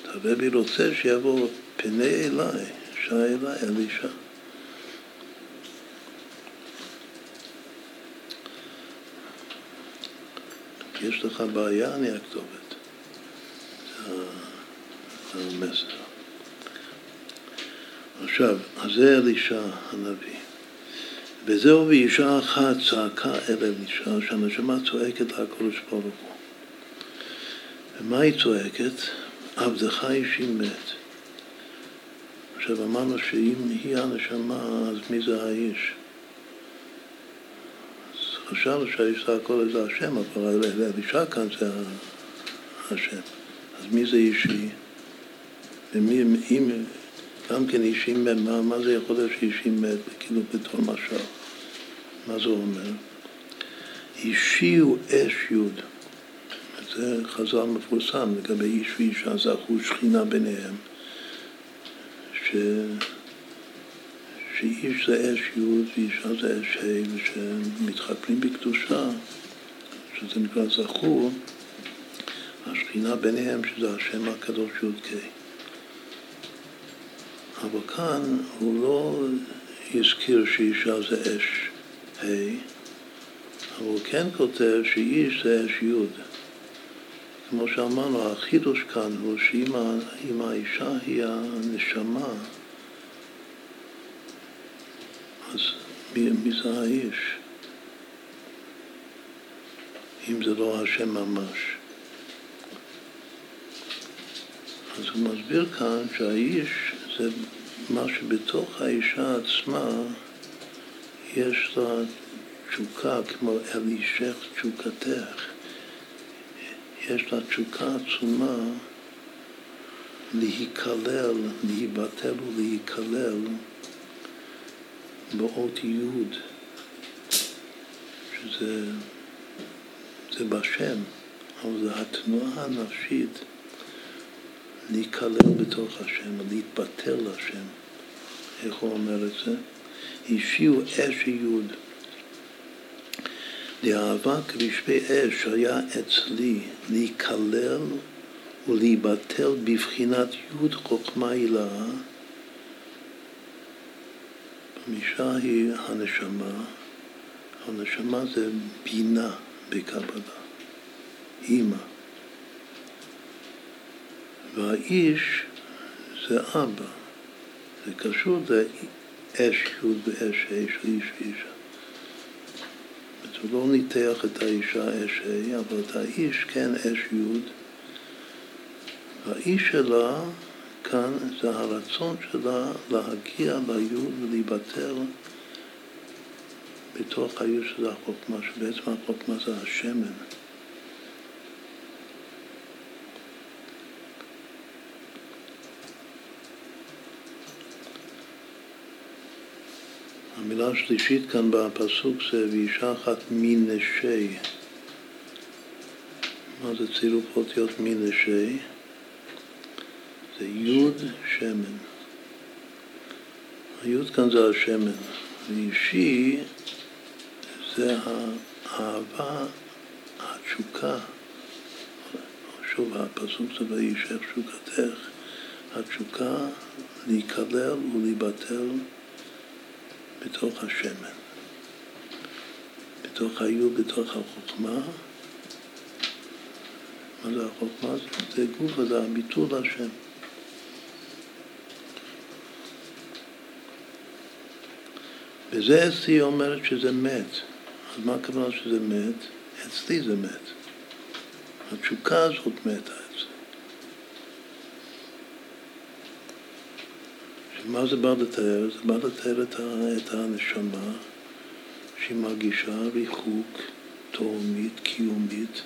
הרבי רוצה שיבוא פני אליי, שי אליי, אלישע. יש לך בעיה, אני הכתובת. זה המסר. עכשיו, אז זה אלישע הנביא. וזהו ואישה אחת צעקה אל אלישע, שהנשמה צועקת לקדוש ברוך הוא. ומה היא צועקת? עבדך אישי מת. עכשיו אמרנו שאם היא הנשמה, אז מי זה האיש? חשבנו שהאישה הכל זה השם, אבל אלישע כאן זה השם. אז מי זה אישי? ומי, אם גם כן אישי מת, מה, מה זה יכול להיות שאישי מת, כאילו בתור משל? מה זה אומר? אישי הוא אש יוד. זה חז"ל מפורסם לגבי איש ואישה זכו שכינה ביניהם. ש... שאיש זה אש י' ואישה זה אש ה' ושמתחתנים בקדושה, שזה נקרא זכור, השכינה ביניהם שזה השם הקדוש י"ק. אבל כאן הוא לא הזכיר שאישה זה אש ה', אבל הוא כן כותב שאיש זה אש י'. כמו שאמרנו, החידוש כאן הוא שאם האישה היא הנשמה, אז מי, מי זה האיש? אם זה לא השם ממש. אז הוא מסביר כאן שהאיש זה מה שבתוך האישה עצמה יש לה תשוקה כמו אלישך תשוקתך. יש לה תשוקה עצומה להיכלל, להיבטל ולהיכלל באות י', שזה זה בשם, אבל זה התנועה הנפשית להיכלל בתוך השם, להתבטל לשם. איך הוא אומר את זה? השיעו אש י' לאהבת רשפי אש היה אצלי להיכלל ולהיבטל בבחינת י' חוכמה הילאה אישה היא הנשמה, הנשמה זה בינה בקבלה, אימא. והאיש זה אבא, זה קשור לאש י' ואש של איש ואישה. הוא לא ניתח את האישה אש ה', אבל את האיש כן אש י', והאיש שלה כאן זה הרצון שלה להגיע ליוד ולהיבטל בתוך היוד של החוכמה, שבעצם החוכמה זה השמן. המילה השלישית כאן בפסוק זה ואישה אחת מנשי. מה זה צירוף אותיות מנשי? זה יוד שמן. היוד כאן זה השמן, ואישי זה האהבה, התשוקה. שוב, הפסוק זה וישך שוקתך, התשוקה להיכלל ולהיבטל בתוך השמן, בתוך היוד, בתוך החוכמה. מה זה החוכמה? זה גוף, זה הביטול השם. וזה אצלי אומרת שזה מת. אז מה הכוונה שזה מת? אצלי זה מת. התשוקה הזאת מתה אצלי. מה זה בא לתאר? זה בא לתאר את, הנשמה שהיא מרגישה ריחוק תאומית, קיומית,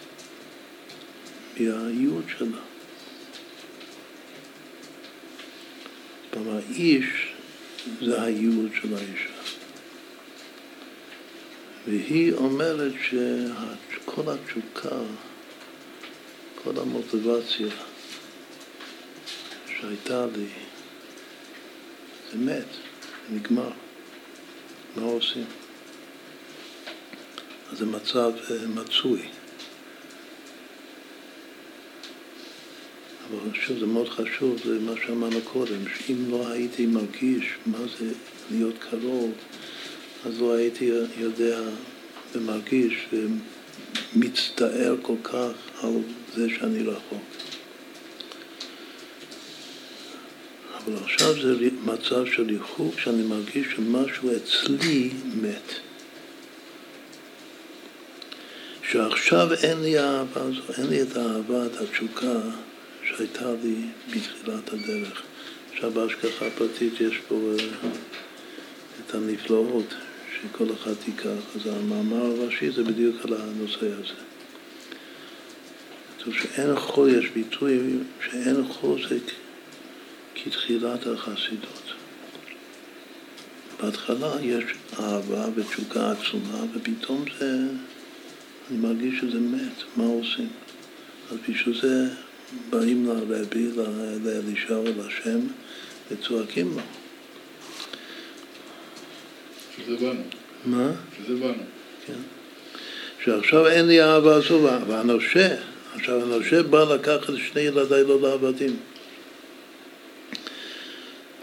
מהייעוד שלה. כלומר, האיש זה הייעוד של האישה. והיא אומרת שכל התשוקה, כל המוטיבציה שהייתה לי, זה מת, זה נגמר. מה עושים? אז זה מצב אה, מצוי. אבל שוב, זה מאוד חשוב, זה מה שאמרנו קודם, שאם לא הייתי מרגיש מה זה להיות קרוב אז לא הייתי יודע ומרגיש ומצטער כל כך על זה שאני רחוק. אבל עכשיו זה מצב של ריחוק שאני מרגיש שמשהו אצלי מת. שעכשיו אין לי אהבה הזו, אין לי את האהבה, את התשוקה שהייתה לי בתחילת הדרך. עכשיו בהשגחה פרטית יש פה אה, את הנפלאות שכל אחד ייקח. אז המאמר הראשי זה בדיוק על הנושא הזה. כתוב שאין חול, יש ביטוי שאין חוזק כתחילת החסידות. בהתחלה יש אהבה ותשוקה עצומה, ופתאום זה, אני מרגיש שזה מת, מה עושים? אז בשביל זה באים לרבי, לאלישע ולשם, וצועקים לו. שזה בנו. מה? שזה בנו. כן. שעכשיו אין לי אהבה זו, והנושה, עכשיו הנושה בא לקחת שני ילדיי לא לעבדים.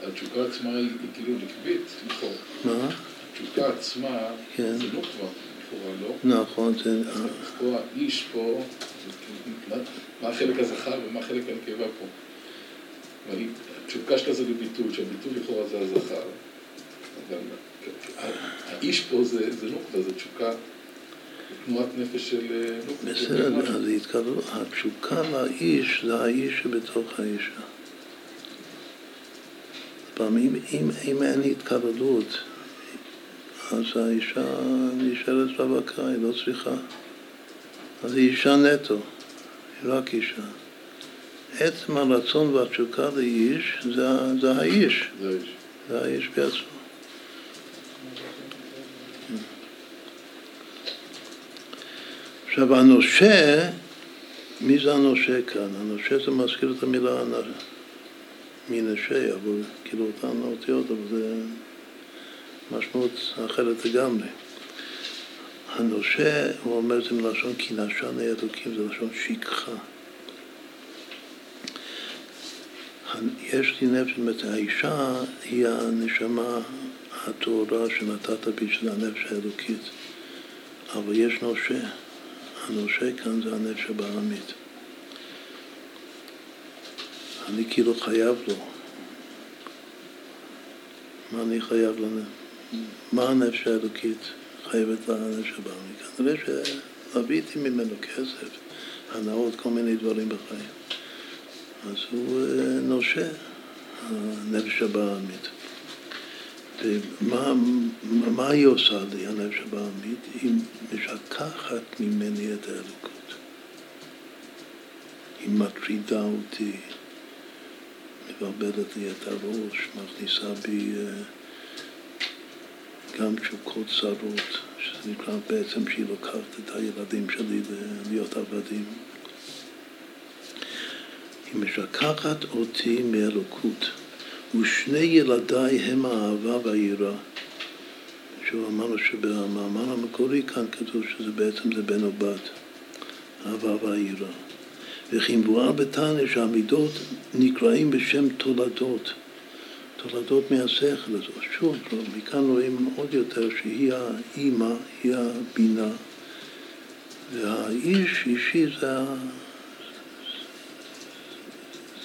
התשוקה עצמה היא כאילו נקבית, לכאורה. מה? התשוקה עצמה כן. זה לא כבר, לכאורה, לא? נכון, זה... פה האיש פה, כאילו, מה החלק הזכר ומה החלק הנקבה פה? התשוקה שלה זה בביטול, שהביטול לכאורה זה הזכר. אבל האיש פה זה, זה נוקבה, זה תשוקה, תנועת נפש של אה, נוקבה. בסדר, אז התקבלו, התשוקה לאיש זה האיש שבתוך האישה. פעם, אם, אם, אין התקבלות, אז האישה נשארת רווקה, היא לא צריכה. אז היא אישה נטו, היא רק אישה. עצם הרצון והתשוקה לאיש זה, זה האיש. זה האיש. זה האיש בעצמו. עכשיו הנושה, מי זה הנושה כאן? הנושה זה מזכיר את המילה מנשה, אבל כאילו אותן האותיות, אבל זה משמעות אחרת לגמרי. הנושה, הוא אומר זה מלשון כי נשני אלוקים, זה לשון שכחה. יש לי נפש, זאת אומרת, האישה היא הנשמה הטהורה שנתת בי, שזה הנפש האלוקית. אבל יש נושה, הנושה כאן זה הנפש הבעמית. אני כאילו חייב לו. מה אני חייב לנו? מה הנפש האלוקית חייבת לנפש הבעמית? כנראה שלוויתי ממנו כסף, הנאות, כל מיני דברים בחיים. אז הוא אה, נושה, הנפש הבעמית. ומה מה היא עושה לי, הנפש הבעמית? היא משכחת ממני את האלוקות. היא מטרידה אותי, מבלבלת לי את הראש, מכניסה בי אה, גם תשוקות צרות, שזה נקרא בעצם שהיא לוקחת את הילדים שלי להיות עבדים. היא משכחת אותי מאלוקות. ושני ילדיי הם האהבה והיראה. שוב אמרנו שבמאמר המקורי כאן כתוב שזה בעצם זה בן או בת, אהבה והיראה. וכי מבואר בתניא שהמידות נקראים בשם תולדות, תולדות מהשכל. אז שוב, מכאן רואים עוד יותר שהיא האימא, היא הבינה, והאיש, אישי זה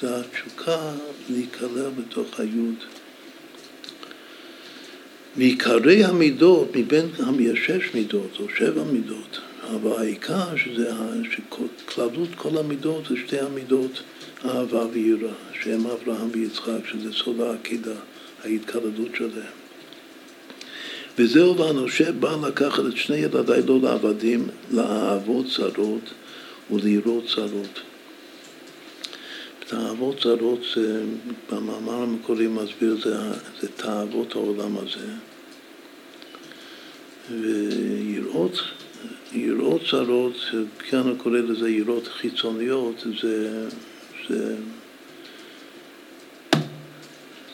זה התשוקה להיכלל בתוך היוד. מעיקרי המידות, מבין, יש שש מידות או שבע מידות, אבל העיקר שזה, שכללות כל המידות זה שתי המידות, אהבה ויראה, שהם אברהם ויצחק, שזה סוד העקידה, ההתקלדות שלהם. וזהו והנושה בא לקחת את שני ילדיי לא לעבדים, לאהבות צרות ולראות צרות. תאוות זרות זה, במאמר המקורי מסביר, זה, זה תאוות העולם הזה. ויראות יראות צרות, כאן הוא קורא לזה יראות חיצוניות, זה, זה,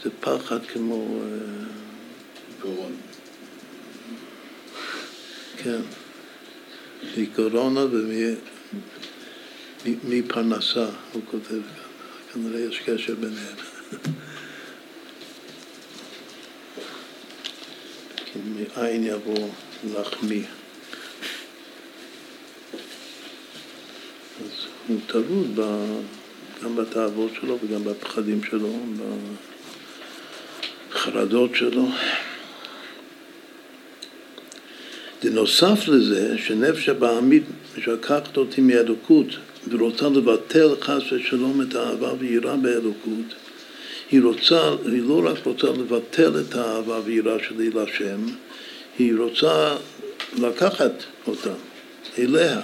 זה פחד כמו... קורונה. כן, מקורונה ומפרנסה, הוא כותב. כנראה יש קשר ביניהם. כי מאין יבוא לחמי. אז הוא טרוד גם בתאוות שלו וגם בפחדים שלו, בחרדות שלו. בנוסף לזה, שנפש הבעמית משכחת אותי מאלוקות ורוצה לבטל חס ושלום את האהבה ויראה באלוקות, היא רוצה, היא לא רק רוצה לבטל את האהבה ויראה שלי להשם, היא רוצה לקחת אותה אליה.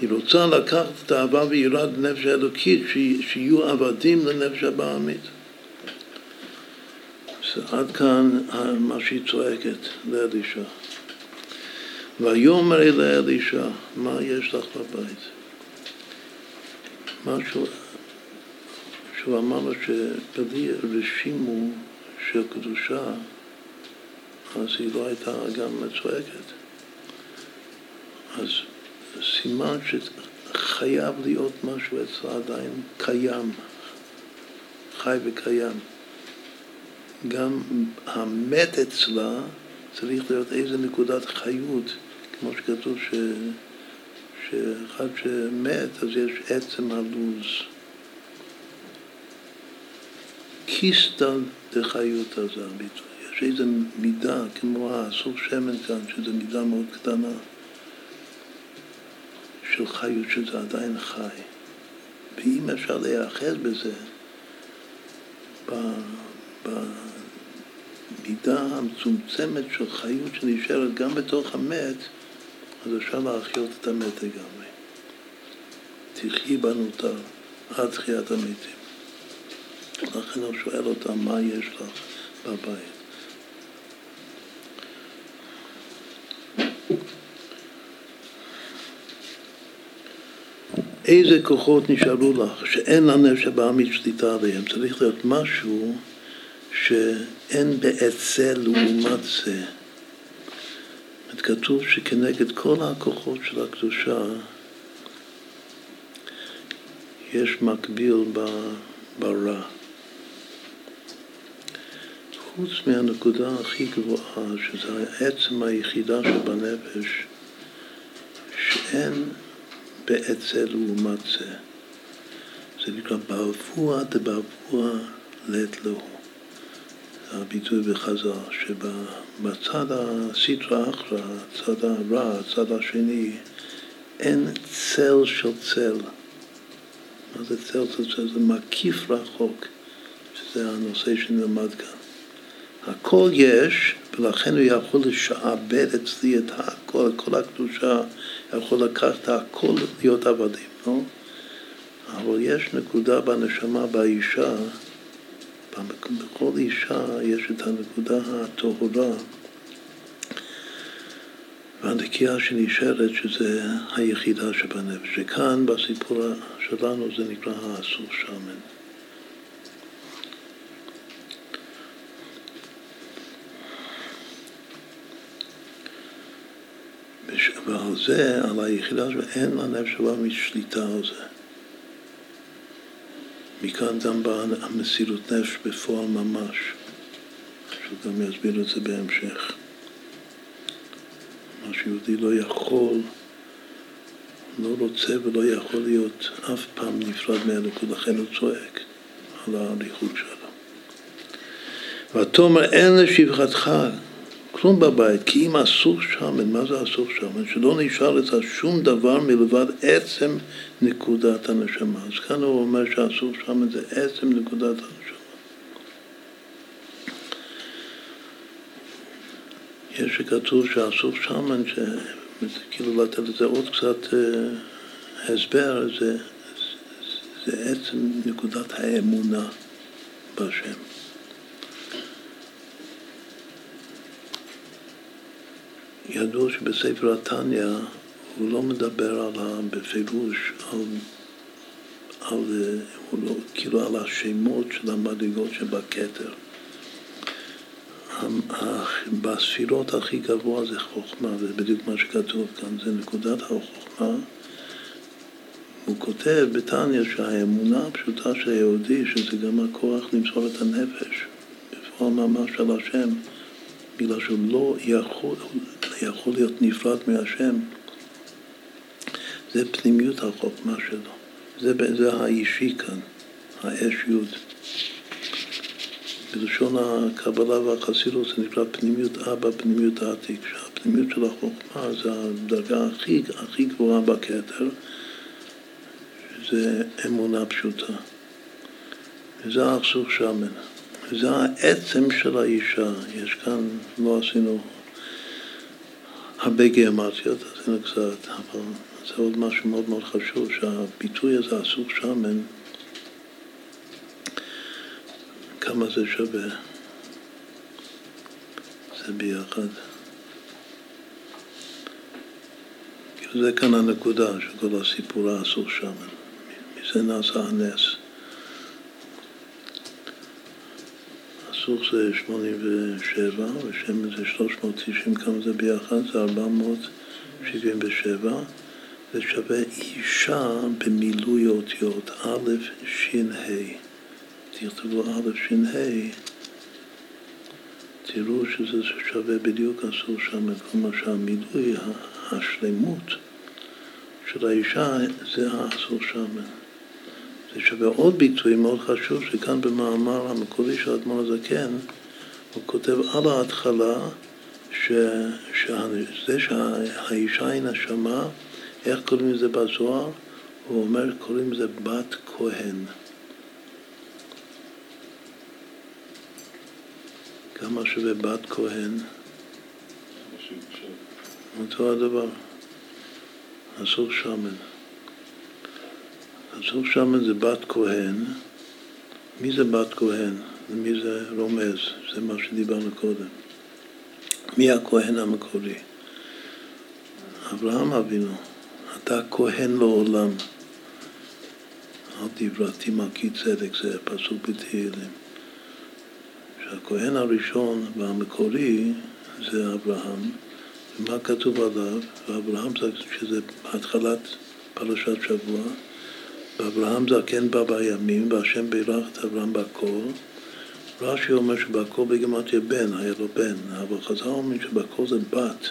היא רוצה לקחת את האהבה ויראה לנפש האלוקית, שיהיו עבדים לנפש הבעמית. עד כאן מה שהיא צועקת לאלישע. ויאמר אליה אלישע, מה יש לך בבית? משהו שהוא אמר לו שבלי רשימו של קדושה, אז היא לא הייתה גם צועקת. אז סימן שחייב להיות משהו אצלה עדיין קיים, חי וקיים. גם המת אצלה צריך להיות איזה נקודת חיות, כמו שכתוב ש... שאחד שמת אז יש עצם הלוז. קיסטל דחיות הזה הביטוי. יש איזו מידה, כמו הסוף שמן כאן, שזו מידה מאוד קטנה של חיות, שזה עדיין חי. ואם אפשר להיאחז בזה, במידה המצומצמת של חיות שנשארת גם בתוך המת, אז אפשר להחיות את המת לגמרי. תחי בנותר עד תחיית המתים. לכן הוא שואל אותה, מה יש לך בבית? איזה כוחות נשארו לך שאין לנפש הבעמית שליטה עליהם? צריך להיות משהו שאין באצל לעומת זה. כתוב שכנגד כל הכוחות של הקדושה יש מקביל ברע. חוץ מהנקודה הכי גבוהה, שזה העצם היחידה שבנפש, שאין בעצה לעומת זה. זה נקרא בעבוע דבעבוע לעת להוא. הביטוי בחז"ל, שבצד הסטרא אחרא, הצד הרע, הצד השני, אין צל של צל. מה זה צל של צל? זה מקיף רחוק, שזה הנושא שנלמד כאן. הכל יש, ולכן הוא יכול לשעבד אצלי את הכל, כל הקדושה, יכול לקחת הכל להיות עבדים, לא? אבל יש נקודה בנשמה, באישה, בכל אישה יש את הנקודה הטהורה והנקייה שנשארת, שזה היחידה שבנפש. שכאן בסיפור שלנו זה נקרא האסור שמן. ועל זה, על היחידה שאין לנפש שלה משליטה על זה. מכאן גם באה המסירות נפש בפועל ממש, שהוא גם יסביר את זה בהמשך. מה שיהודי לא יכול, לא רוצה ולא יכול להיות אף פעם נפרד מהליכוד, לכן הוא צועק על הליכוד שלו. ותאמר אין לשבחתך כלום בבית, כי אם אסור שמן, מה זה אסור שמן? שלא נשאר לך שום דבר מלבד עצם נקודת הנשמה. אז כאן הוא אומר שאסור שמן זה עצם נקודת הנשמה. יש שכתוב שאסור שמן, כאילו לתת לזה עוד קצת אה, הסבר, זה, זה עצם נקודת האמונה בהשם. ידוע שבספר התניא הוא לא מדבר על, בפירוש על, על, הוא לא, כאילו על השמות של המדרגות שבכתר. בספירות הכי גבוה זה חוכמה, זה בדיוק מה שכתוב כאן, זה נקודת החוכמה. הוא כותב בתניא שהאמונה הפשוטה של היהודי, שזה גם הכוח למסור את הנפש, בפועל ממש על השם, בגלל שהוא לא יכול, יכול להיות נפרד מהשם, זה פנימיות החוכמה שלו. זה, זה האישי כאן, האש יוד. בלשון הקבלה והחסידות זה נקרא פנימיות אבא, פנימיות העתיק, שהפנימיות של החוכמה זה הדרגה הכי, הכי גבוהה בכתר, שזה אמונה פשוטה. וזה האחסוך שמן. וזה העצם של האישה. יש כאן, לא עשינו הרבה גיאומטיות, עשינו קצת, אבל זה עוד משהו מאוד מאוד חשוב, שהביטוי הזה, אסור שמן, כמה זה שווה. זה ביחד. זה כאן הנקודה של כל הסיפור האסור שמן. מזה נעשה הנס. הסוך זה 87, ושמן זה 390, כמה זה ביחד? זה 477, זה שווה אישה במילוי אותיות א', ש', ה'. תכתבו א', ש', ה', תראו שזה שווה בדיוק אסור שם, כלומר שהמילוי, השלמות של האישה זה האסור שמן. זה שווה עוד ביטוי מאוד חשוב, שכאן במאמר המקורי של אדמון הזקן, הוא כותב על ההתחלה ש, שזה שהאישה היא נשמה, איך קוראים לזה בזוהר? הוא אומר, קוראים לזה בת כהן. כמה שווה בת כהן? אותו הדבר, אסור שמן. אסור שמן זה בת כהן. מי זה בת כהן? ומי זה רומז? זה מה שדיברנו קודם. מי הכהן המקורי? אברהם אבינו. אתה כהן לעולם. אל דברתי מלכי צדק, זה פסוק בתהילים. שהכהן הראשון והמקורי זה אברהם, ומה כתוב עליו? ואברהם זה שזה התחלת פרשת שבוע, ואברהם זקן בא בימים, והשם בירך את אברהם בכל, רש"י אומר שבכל בגמטיה בן, היה לו בן, אבל חז"ל אומרים שבכל זה בת.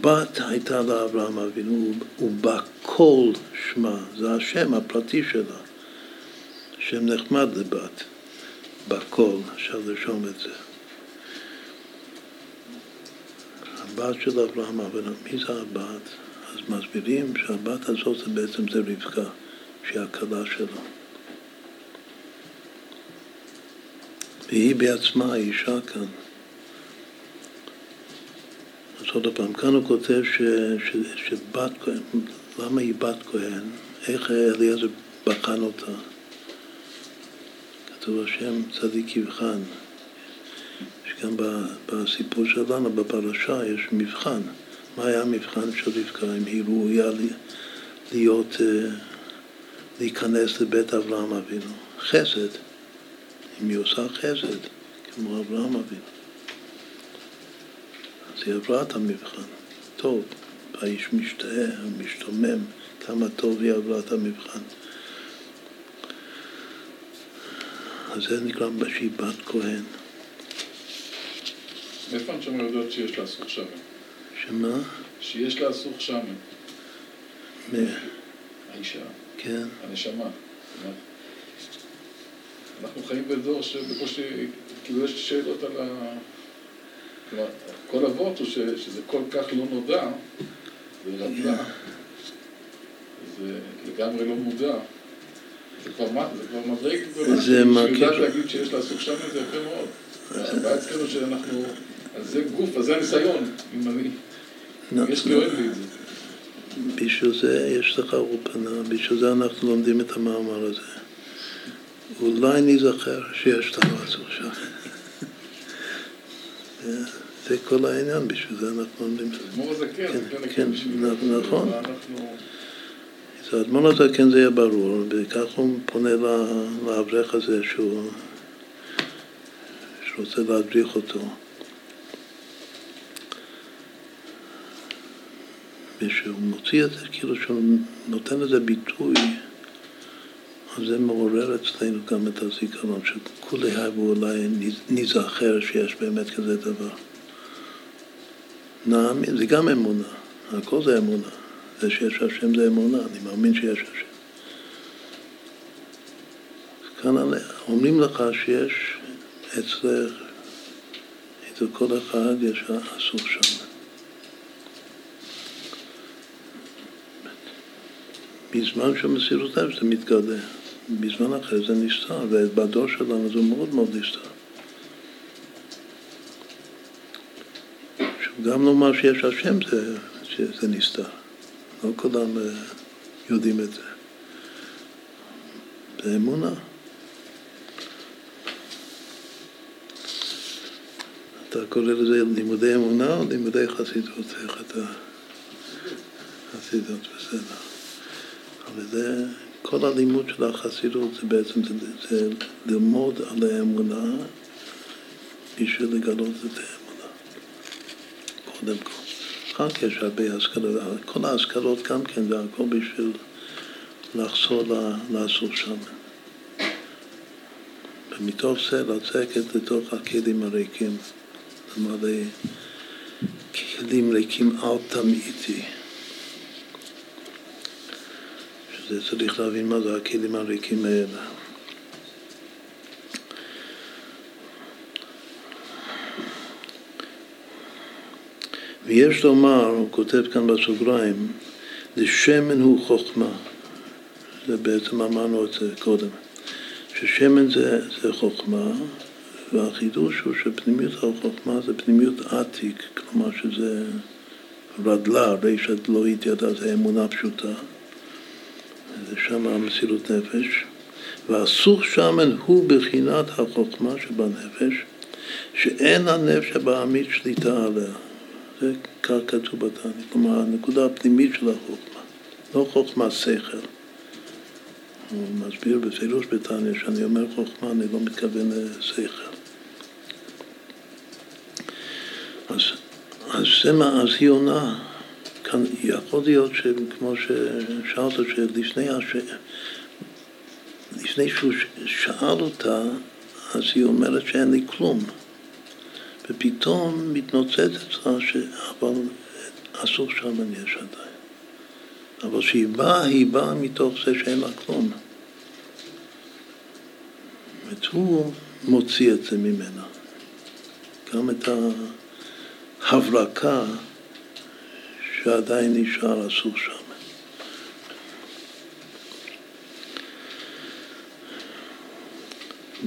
בת הייתה לאברהם אבינו, ובכל שמה, זה השם הפרטי שלה, שם נחמד לבת, בכל, אפשר לרשום את זה. הבת של אברהם אבינו, מי זה הבת? אז מסבירים שהבת הזאת זה בעצם זה רבקה, שהיא הכלה שלו. והיא בעצמה האישה כאן. אז עוד פעם, כאן הוא כותב ש, ש, שבת כהן, למה היא בת כהן? איך אליעזר בחן אותה? כתוב השם צדיק יבחן. שגם בסיפור שלנו, בפרשה, יש מבחן. מה היה המבחן של רבקה? אם היא ראויה להיות, אה, להיכנס לבית אברהם אבינו. חסד. אם היא עושה חסד, כמו אברהם אבינו. אז היא עברה את המבחן. טוב, האיש משתאה, משתומם, כמה טוב היא עברה את המבחן. אז זה נקרא שהיא בת כהן. מאיפה הנשמה יודעות שיש סוך שמן? שמה? שיש לה סוך שמן. מ... האישה. כן. הנשמה. אנחנו חיים בדור שבקושי, כאילו יש שאלות על ה... כלומר, כל אבות הוא ש, שזה כל כך לא נודע, זה רדלה, זה לגמרי לא מודע. זה כבר, זה כבר מדרג גדולה, שיודעת להגיד שיש לה סוג שם זה יפה מאוד. הבעיה אצלנו שאנחנו, אז זה גוף, אז זה הניסיון, אם אני, בשביל זה יש לך אולפנה, בשביל זה אנחנו לומדים את המאמר הזה. אולי ניזכר שיש לנו אסור שם. זה כל העניין, בשביל זה אנחנו לומדים. אדמו"ר הזקן, כן, כן, נכון. אז האדמו"ר הזקן זה יהיה ברור, וכך הוא פונה לאברך הזה שהוא רוצה להדריך אותו. ושהוא מוציא את זה, כאילו שהוא נותן לזה ביטוי אז זה מעורר אצלנו גם את הזיכרון, שכולי הבו אולי ניזכר שיש באמת כזה דבר. נאמין, זה גם אמונה, הכל זה אמונה. זה שיש השם זה אמונה, אני מאמין שיש השם. כאן אומרים לך שיש אצלך, אצל כל אחד יש אסור שם. בזמן של מסירות נפש זה מתגלה. בזמן אחר זה נסתר, ובדור שלנו זה מאוד מאוד נסתר. גם לומר שיש השם זה, שזה נסתר. לא כולם אה, יודעים את זה. זה אמונה. אתה קורא לזה לימודי אמונה או לימודי חסידות? איך אתה... חסידות, בסדר. אבל זה... כל הלימוד של החסידות זה בעצם זה, זה ללמוד על האמונה בשביל לגלות את האמונה, קודם כל. אחר כך יש הרבה השכלות, כל ההשכלות גם כן זה הכל בשביל לחזור לעשות שם. ומתוך זה לצקת לתוך הכלים הריקים, למלא כלים ריקים אל תמעיטי. זה צריך להבין מה זה הכלים הריקים האלה. ויש לומר, הוא כותב כאן בסוגריים, לשמן הוא חוכמה. זה בעצם אמרנו את זה קודם. ששמן זה, זה חוכמה, והחידוש הוא שפנימיות החוכמה זה פנימיות עתיק, כלומר שזה רדלה, ריש לא התיידע, זה אמונה פשוטה. זה שם המסירות נפש, והסוך שמן הוא בחינת החוכמה שבנפש, שאין הנפש הבעמית שליטה עליה. זה כך כתוב בתניא, כלומר הנקודה הפנימית של החוכמה, לא חוכמה שכל. הוא מסביר בפירוש בתניא שאני אומר חוכמה, אני לא מתכוון לשכל. אז, אז אז היא עונה. כאן יכול להיות שכמו ששאלת, שלפני הש... לפני שהוא שאל אותה, אז היא אומרת שאין לי כלום. ופתאום מתנוצצת אצלה ש... אבל אסור שם יש עדיין. אבל כשהיא באה, היא באה מתוך זה שאין לה כלום. זאת הוא מוציא את זה ממנה. גם את ההברקה שעדיין נשאר אסור שם.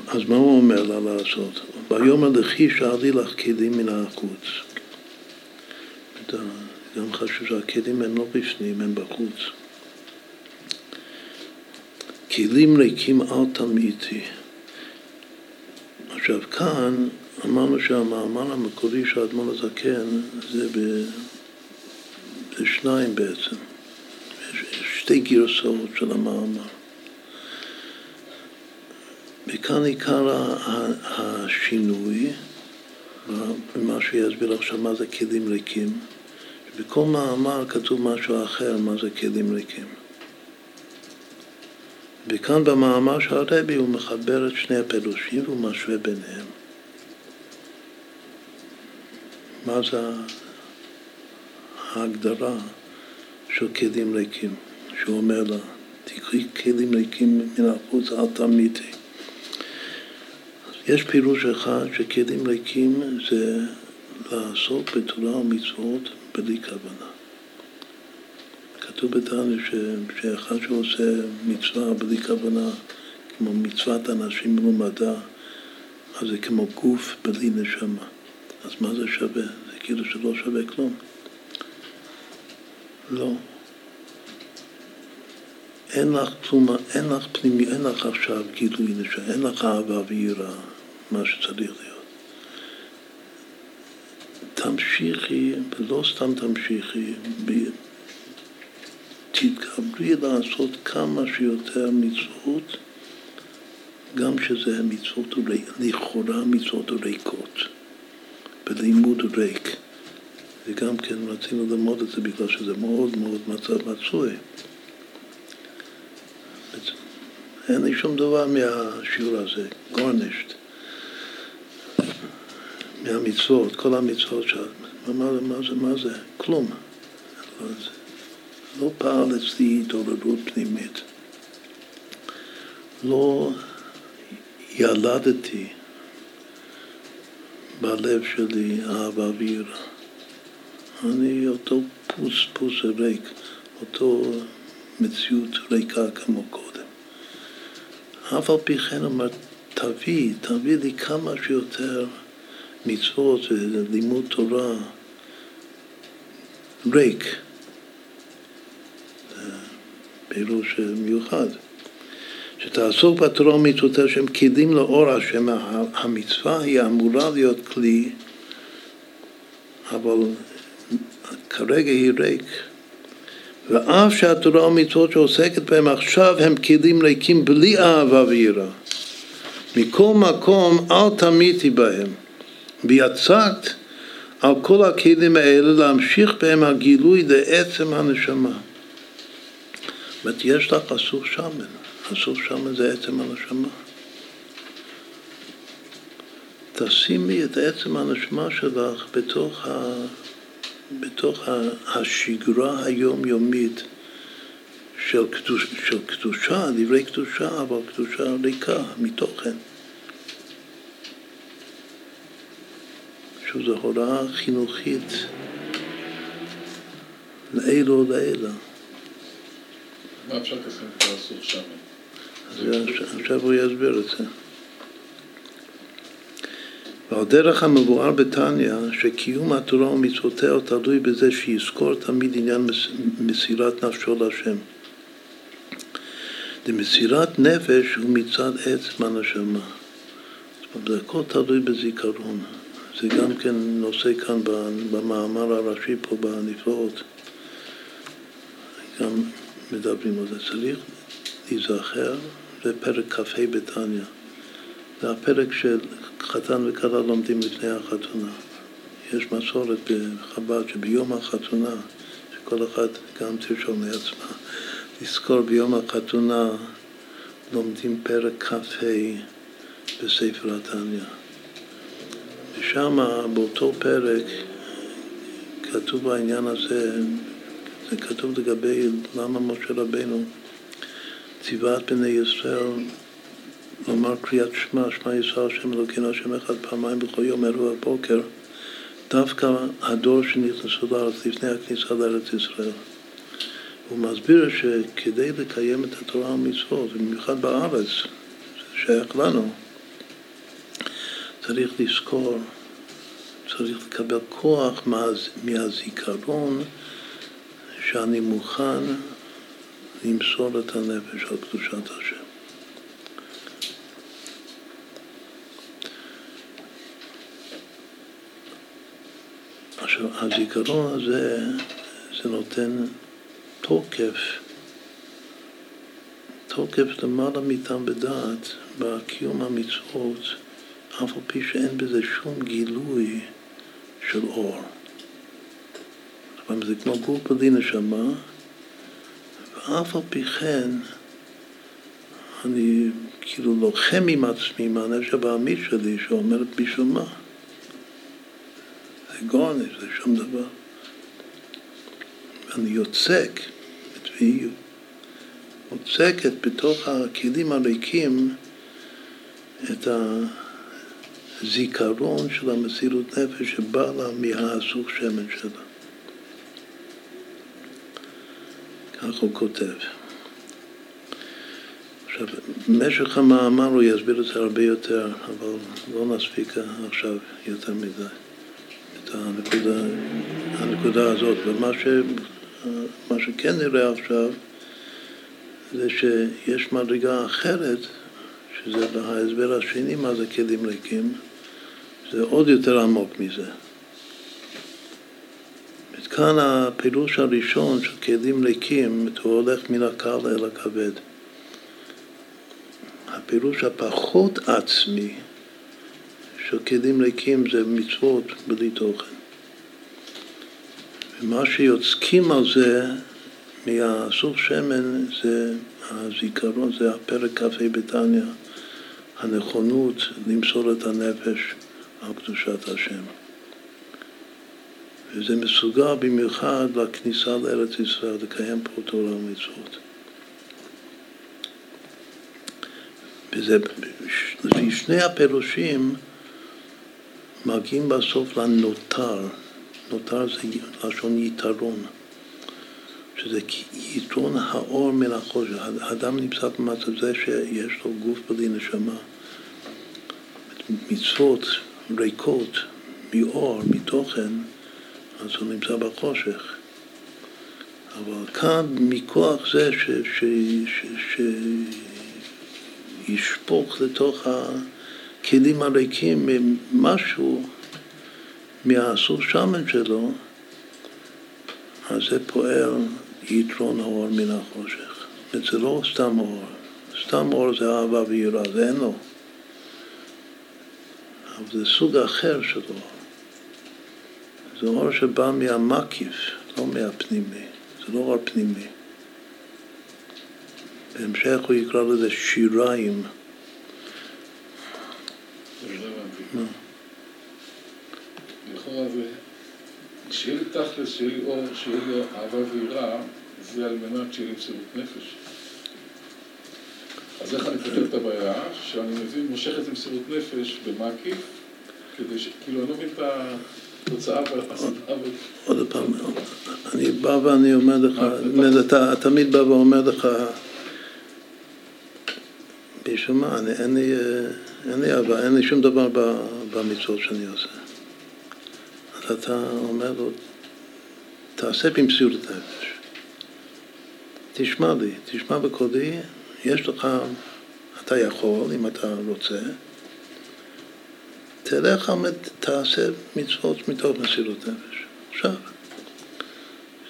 אז מה הוא אומר לה לעשות? ויאמר לכי שאלי לך כלים מן החוץ. גם חשוב שהכלים הם לא בפנים, הם בחוץ. כלים ריקים אל תמיתי. עכשיו כאן אמרנו שהמאמר המקורי של האדמון הזקן זה בשניים בעצם. יש שתי גרסאות של המאמר. וכאן עיקר השינוי, במה שיסביר עכשיו מה זה כלים ריקים. בכל מאמר כתוב משהו אחר, מה זה כלים ריקים. וכאן במאמר של הרבי הוא מחבר את שני הפירושים והוא משווה ביניהם. מה זה ההגדרה של כלים ריקים, שהוא אומר לה, תקחי כלים ריקים מן החוץ, אל תמיתי. יש פירוש אחד שכלים ריקים זה לעסוק בתורה ומצוות בלי כוונה. כתוב בתניא שאחד שעושה מצווה בלי כוונה, כמו מצוות אנשים מלומדה, אז זה כמו גוף בלי נשמה. אז מה זה שווה? זה כאילו שלא שווה כלום. לא. אין לך כלום, אין לך פנימי, אין לך עכשיו גילוי נשמה, אין לך אהבה ויראה, מה שצריך להיות. תמשיכי, ולא סתם תמשיכי, תתגברי לעשות כמה שיותר מצוות, גם שזה מצוות לכאורה מצוות ריקות, בלימוד ריק. וגם כן רצינו ללמוד את זה בגלל שזה מאוד מאוד מצב מצוי. אין לי שום דבר מהשיעור הזה, גורנישט. מהמצוות, כל המצוות שם. מה, מה, זה, מה זה? כלום. לא, פעל אצלי התעוררות פנימית. לא ילדתי בלב שלי אהבה ויראה. אני אותו פוס פוס ריק, אותו מציאות ריקה כמו קודם. אף על פי כן אומר, תביא, תביא לי כמה שיותר מצוות ולימוד תורה. ריק, פירוש מיוחד, שתעסוק בתורה ומצוותיה שהם כלים לאור השם, המצווה היא אמורה להיות כלי, אבל כרגע היא ריק. ואף שהתורה ומצוות שעוסקת בהם עכשיו הם כלים ריקים בלי אהבה ויראה. מכל מקום אל תמיתי בהם. ויצקת על כל הכלים האלה להמשיך בהם הגילוי לעצם הנשמה. זאת אומרת, יש לך אסור שמן, אסור שמן זה עצם הנשמה. תשימי את עצם הנשמה שלך בתוך, ה, בתוך השגרה היומיומית של, קדוש, של קדושה, דברי קדושה, אבל קדושה ריקה מתוכן. שזו הוראה חינוכית לאלו ולאלה. מה אפשר האסור שם? עכשיו הוא יסביר את זה. ועל דרך המבואר בתניא, שקיום התורה ומצוותיה תלוי בזה שיזכור תמיד עניין מסירת נפשו להשם. למסירת נפש הוא מצד הנשמה. זאת אומרת, זה הכל תלוי בזיכרון. זה גם כן נושא כאן במאמר הראשי פה בנפלאות, גם מדברים על זה. צריך להיזכר, זה פרק כ"ה בתניא. זה הפרק של חתן וכלה לומדים לפני החתונה. יש מסורת בחב"ד שביום החתונה, שכל אחד גם תרשום לעצמה, לזכור ביום החתונה לומדים פרק כ"ה בספר התניא. ושם, באותו פרק, כתוב העניין הזה, זה כתוב לגבי למה משה רבנו ציווה את בני ישראל לומר קריאת שמע, שמע ישראל, השם אלוקינו, השם אחד פעמיים בכל יום, ערב ובוקר, דווקא הדור שנכנסו לארץ לפני הכניסה לארץ ישראל. הוא מסביר שכדי לקיים את התורה והמצוות, במיוחד בארץ, זה שייך לנו, צריך לזכור, צריך לקבל כוח מהזיכרון שאני מוכן למסור את הנפש על קדושת השם. עכשיו, הזיכרון הזה, זה נותן תוקף, תוקף למעלה מטעם בדעת בקיום המצוות, אף על פי שאין בזה שום גילוי של אור. זה כמו גוף בלי נשמה, ואף על פי כן אני כאילו לוחם עם עצמי מהנפש הבעמית שלי שאומרת בשביל מה? זה גורניש, זה שום דבר. ואני יוצק, והיא מוצקת בתוך הכלים הריקים את הזיכרון של המסירות נפש שבא לה מהסוג שמן שלה. כך הוא כותב. עכשיו, במשך המאמר הוא יסביר את זה הרבה יותר, אבל לא נספיק עכשיו יותר מדי, הנקודה, הנקודה הזאת. ומה ש, מה שכן נראה עכשיו זה שיש מדרגה אחרת, שזה ההסבר השני מה זה כלים ריקים, זה עוד יותר עמוק מזה. כאן הפירוש הראשון של כלים ריקים, הוא הולך מן הקל אל הכבד. הפירוש הפחות עצמי של כלים ריקים זה מצוות בלי תוכן. ומה שיוצקים על זה מהסוף שמן זה הזיכרון, זה הפרק כ"ה בתניא, הנכונות למסור את הנפש על קדושת השם. וזה מסוגל במיוחד לכניסה לארץ ישראל, לקיים פה תורה ומצוות. וזה, לפי שני הפירושים, מגיעים בסוף לנותר. נותר זה לשון יתרון, שזה יתרון האור מן החושך. האדם נמצא במצב זה שיש לו גוף בלי נשמה. מצוות ריקות מאור, מתוכן, אז הוא נמצא בחושך. אבל כאן, מכוח זה ש, ש, ש, שישפוך לתוך הכלים הריקים משהו מהסוס שמן שלו, אז זה פועל יתרון האור מן החושך. זה לא סתם אור. סתם אור זה אהבה ויראה, זה אין לו. אבל זה סוג אחר של אור. זה אור שבא מהמקיף, לא מהפנימי, זה לא אור פנימי. בהמשך הוא יקרא לזה שיריים. לכאורה זה, שיהיה לי תכלס, שיהיה לי אור, שיהיה לי אהבה ויראה, זה על מנת שיהיה לי מסירות נפש. אז איך אני פותר את הבעיה? שאני מבין, מושך את מסירות נפש במקיף, כדי ש... כאילו, אני לא מבין את ה... עוד פעם, אני בא ואני אומר לך, אתה תמיד בא ואומר לך, בשביל מה, אין לי אהבה, אין לי שום דבר במצוות שאני עושה. אז אתה אומר לו, תעשה במסירות נפש. תשמע לי, תשמע בקולי, יש לך, אתה יכול, אם אתה רוצה, תלך, תעשה מצוות מתוך מסירות נפש. עכשיו,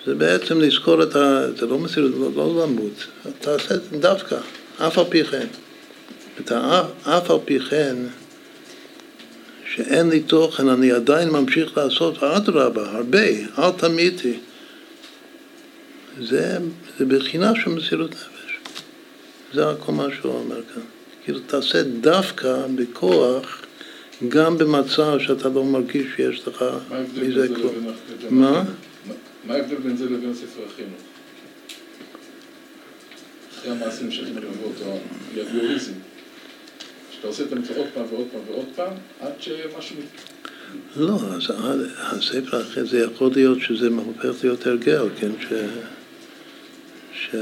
זה בעצם לזכור את ה... זה לא מסירות, לא, לא למות, תעשה דווקא, אף על פי כן. את האף על פי כן, שאין לי תוכן, אני עדיין ממשיך לעשות, אדרבה, הרבה, אל תמיתי. זה, זה בחינה של מסירות נפש. זה כל מה שהוא אומר כאן. כאילו תעשה דווקא בכוח גם במצב שאתה לא מרגיש שיש לך מזה כלום. מה? מה ההבדל בין זה לבין ספר החינוך? אחרי המעשים של מלוות, או יגוריזם. שאתה עושה את המצווה עוד פעם ועוד פעם ועוד פעם, עד שמשהו... לא, אז הספר אחרי זה יכול להיות שזה הופך להיות הרגל, כן? ש... ש...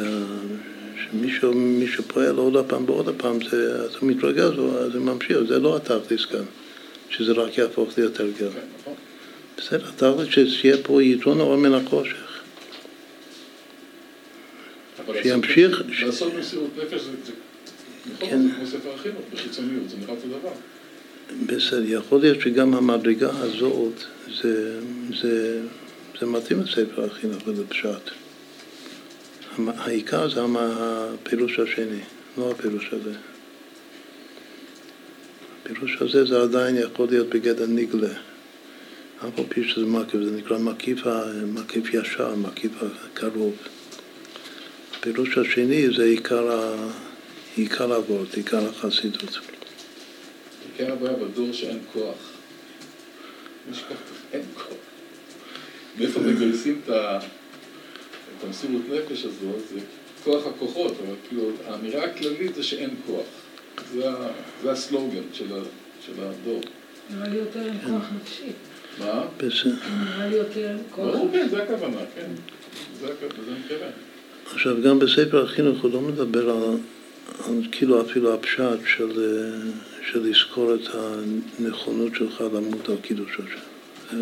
שמישהו מישהו פועל עוד פעם ועוד פעם, זה, אתה מתרגז, זה ממשיך, זה לא התכלס כאן, שזה רק יהפוך להיות הרגל. כן, נכון. בסדר, התכלס שיהיה פה יתרון האור מן החושך. שימשיך... לעשות מסירות נפש זה כן. כמו ספר החינוך, בחיצוניות, זה נראה אותו דבר. בסדר, יכול להיות שגם המדרגה הזאת, זה, זה, זה מתאים לספר החינוך ולפשט. העיקר זה הפירוש השני, לא הפירוש הזה. הפירוש הזה זה עדיין יכול להיות בגדר נגלה. אף על פי שזה מקיף, זה נקרא מקיף, מקיף ישר, מקיף הקרוב. הפירוש השני זה עיקר. עיקר הוורד, עיקר החסידות. עיקר הבעיה בדור שאין כוח. אין כוח. מאיפה מגייסים את המסירות נפש הזאת? זה כוח הכוחות, אבל כאילו האמירה הכללית זה שאין כוח. זה, זה הסלוגן של, של הדור. נראה לי יותר עם כוח נפשי. מה? נראה לי יותר כוח ברור, כן, זה הכוונה, כן. זה הכוונה. עכשיו, גם בספר החינוך הוא לא מדבר על כאילו אפילו הפשט של, של לזכור את הנכונות שלך למות על קידוש השם.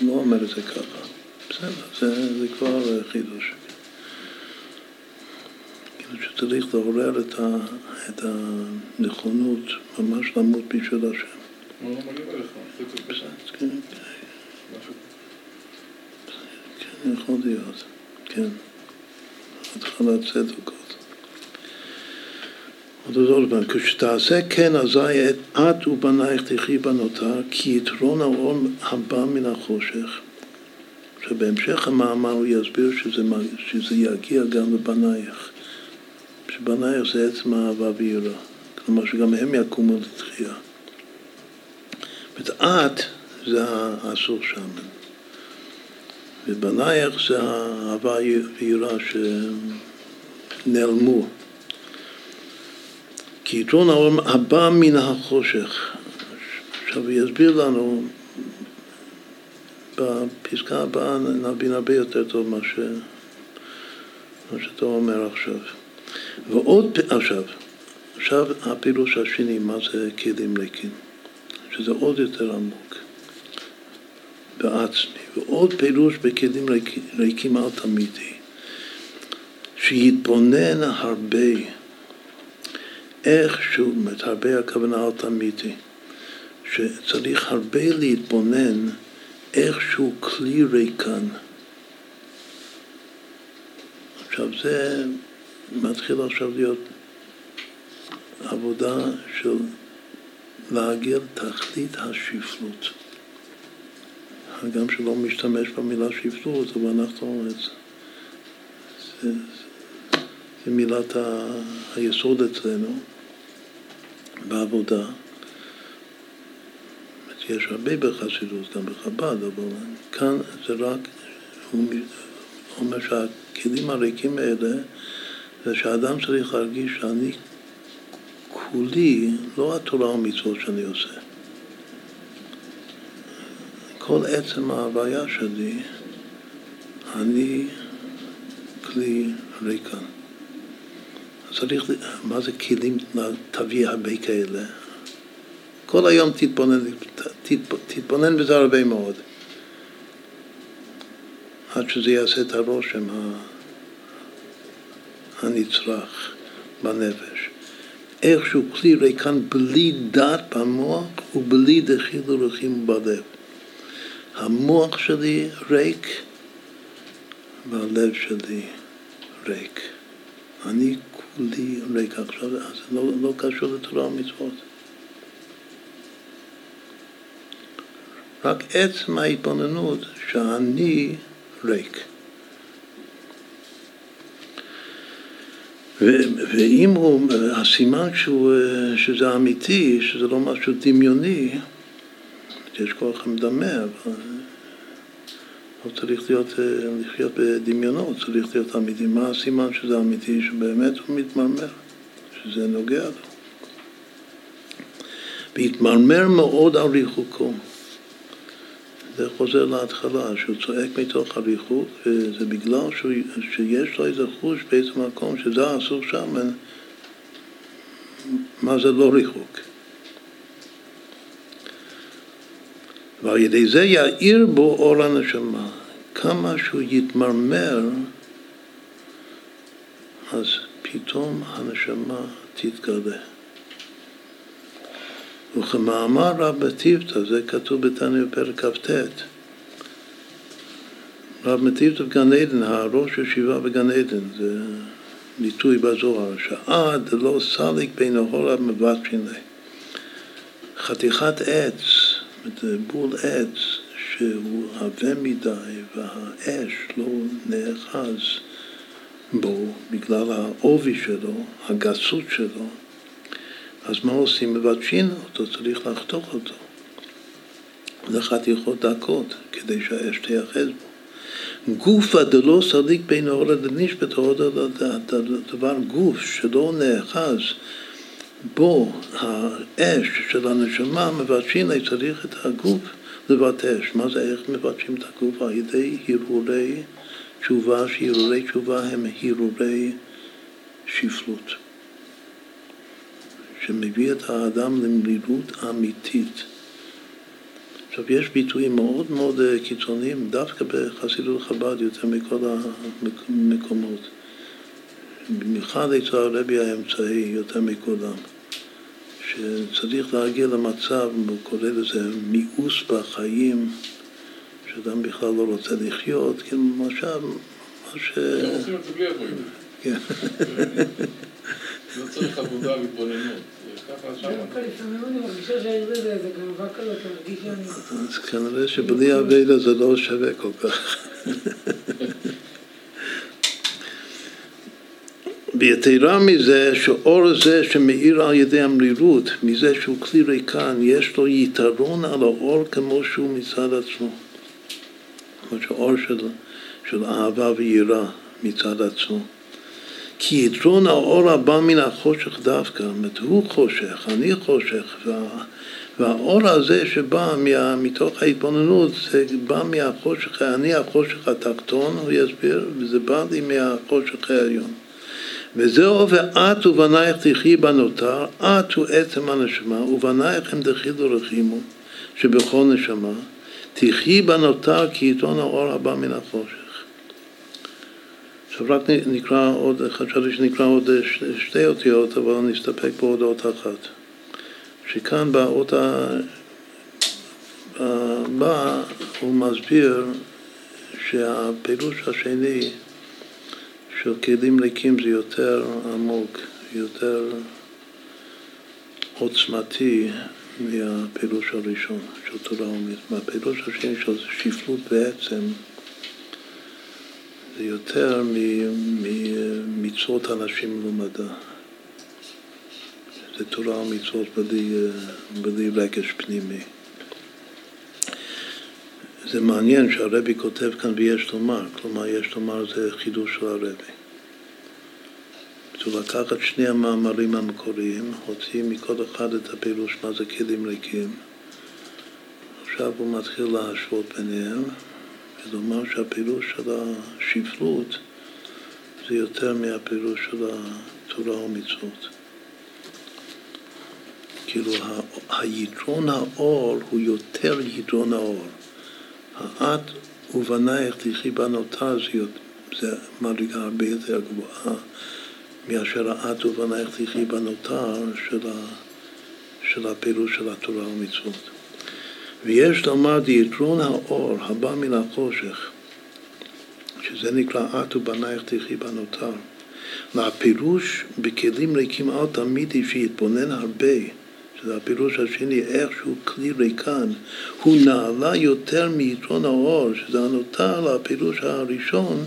הוא לא אומר את זה ככה. בסדר, זה, זה כבר חידוש. כאילו שצריך לעורר את, ה, את הנכונות ממש למות בשביל השם. לא כן, כן, יכול להיות, כן. התחלת צדקות. עוד פעם, כשתעשה כן אזי את ובנייך תחי בנותר, כי יתרון האור הבא מן החושך. שבהמשך המאמר הוא יסביר שזה, שזה יגיע גם לבנייך. שבנייך זה עצם האהבה ויראה. כלומר שגם הם יקומו לתחייה. את זה האסור שמן. ובנייך זה האהבה ויראה שנעלמו. כי יתרון העולם הבא מן החושך. עכשיו הוא יסביר לנו בפסקה הבאה נבין הרבה יותר טוב מה, ש... מה שאתה אומר עכשיו. ועוד, עכשיו, עכשיו הפירוש השני, מה זה כלים ריקים, שזה עוד יותר עמוק. בעצמי. ועוד פירוש בכלים ריקים אל תמידי, שיתבונן הרבה, איכשהו, זאת אומרת, הרבה הכוונה תמידי, שצריך הרבה להתבונן איכשהו כלי ריקן. עכשיו זה מתחיל עכשיו להיות עבודה של להגיע לתכלית השפלות. הגם שלא משתמש במילה שפלות, אבל אנחנו... זה, זה מילת היסוד אצלנו בעבודה. יש הרבה בחסידות, גם בחב"ד, אבל כאן זה רק, הוא אומר שהכלים הריקים האלה זה שהאדם צריך להרגיש שאני כולי, לא התורה ומצוות שאני עושה. כל עצם ההוויה שלי, אני כלי ריקן. צריך, מה זה כלים, תביא הרבה כאלה? כל היום תתבונן, תתבונן בזה הרבה מאוד, עד שזה יעשה את הרושם הנצרך בנפש. איכשהו כלי ריקן בלי דת במוח ובלי דחילו רחים בלב. המוח שלי ריק והלב שלי ריק. אני כולי ריק עכשיו, זה לא, לא קשור לתורה ומצוות. רק עצם ההתבוננות שאני ריק. ואם הוא, הסימן שהוא, שזה אמיתי, שזה לא משהו דמיוני, יש כוח המדמה, אבל לא צריך להיות, לחיות בדמיונות, צריך להיות אמיתי. מה הסימן שזה אמיתי? שבאמת הוא מתמרמר, שזה נוגע לו. והתמרמר מאוד על ריחוקו. זה חוזר להתחלה, שהוא צועק מתוך הריחוק, וזה בגלל שהוא, שיש לו איזה חוש באיזה מקום, שזה אסור שם, מה זה לא ריחוק. ועל ידי זה יאיר בו אור הנשמה. כמה שהוא יתמרמר, אז פתאום הנשמה תתגלה. וכמאמר רב מטיבתא, זה כתוב בתניא בפרק כ"ט, רב מטיבתא בגן עדן, הראש ישיבה בגן עדן, זה ביטוי בזוהר, שעד לא סליק בין ההורה מבט שיני. חתיכת עץ, בול עץ, שהוא עבה מדי והאש לא נאחז בו בגלל העובי שלו, הגסות שלו, אז מה עושים? מבקשים אותו, צריך לחתוך אותו לחתיכות דקות, כדי שהאש תיאחז בו. גופה דלא סליק בין האור לנשפט, דבר גוף שלא נאחז בו האש של הנשמה, מבקשים, צריך את הגוף לבטש. מה זה, איך מבקשים את הגוף? על ידי הרהורי תשובה, שהרהורי תשובה הם הרהורי שפלות. שמביא את האדם למלילות אמיתית. עכשיו, יש ביטויים מאוד מאוד אה, קיצוניים, דווקא בחסידות חב"ד יותר מכל המקומות. במיוחד אצל הרבי האמצעי יותר מכולם, שצריך להגיע למצב, הוא קורא לזה מיאוס בחיים, שאדם בכלל לא רוצה לחיות, כאילו למשל, מה ש... כן. לא צריך עבודה והתבוננות. אז כנראה שבלי אביילה זה לא שווה כל כך. ויתרה מזה, שאור זה שמאיר על ידי המרירות, מזה שהוא כלי ריקן, יש לו יתרון על האור כמו שהוא מצד עצמו. כמו שאור של, של אהבה ויראה מצד עצמו. כי יתרון האור הבא מן החושך דווקא, זאת אומרת, הוא חושך, אני חושך, וה, והאור הזה שבא מה, מתוך ההתבוננות, זה בא מהחושך, אני החושך התחתון, הוא יסביר, וזה בא לי מהחושך העליון. וזהו ואת ובנייך תחי בנותר, את הוא עצם הנשמה, ובנייך הם דחילו רחימו, שבכל נשמה, תחי בנותר כי יתרון האור הבא מן החושך. עכשיו רק נקרא עוד, חשבתי שנקרא עוד שתי אותיות, אבל נסתפק בעוד אות אחת. שכאן באות הבא הוא מסביר שהפירוש השני של כלים ריקים זה יותר עמוק, יותר עוצמתי מהפירוש הראשון של תורה ומית. מהפירוש השני של שפלות בעצם זה יותר ממצוות אנשים מלומדה. זה תורה ומצוות בלי, בלי רגש פנימי. זה מעניין שהרבי כותב כאן ויש לומר, כלומר יש לומר זה חידוש של הרבי. הוא לקח את שני המאמרים המקוריים, הוציא מכל אחד את הפירוש מה זה כלים ריקים. עכשיו הוא מתחיל להשוות ביניהם, ולומר שהפירוש של השפלות זה יותר מהפירוש של התורה ומצוות. כאילו היתרון האור הוא יותר יתרון האור. האט ובנייך תחי בנותה זה מדרגה הרבה יותר גבוהה מאשר האט ובנייך תחי בנותה של, של הפירוש של התורה ומצוות. ויש לומר דיתרון האור הבא מן החושך, שזה נקרא את ובנייך תחי בנותר. והפירוש בכלים ריקים אל תמידי שיתבונן הרבה, שזה הפירוש השני, איך שהוא כלי ריקן, הוא נעלה יותר מיתרון האור, שזה הנותר לפירוש הראשון,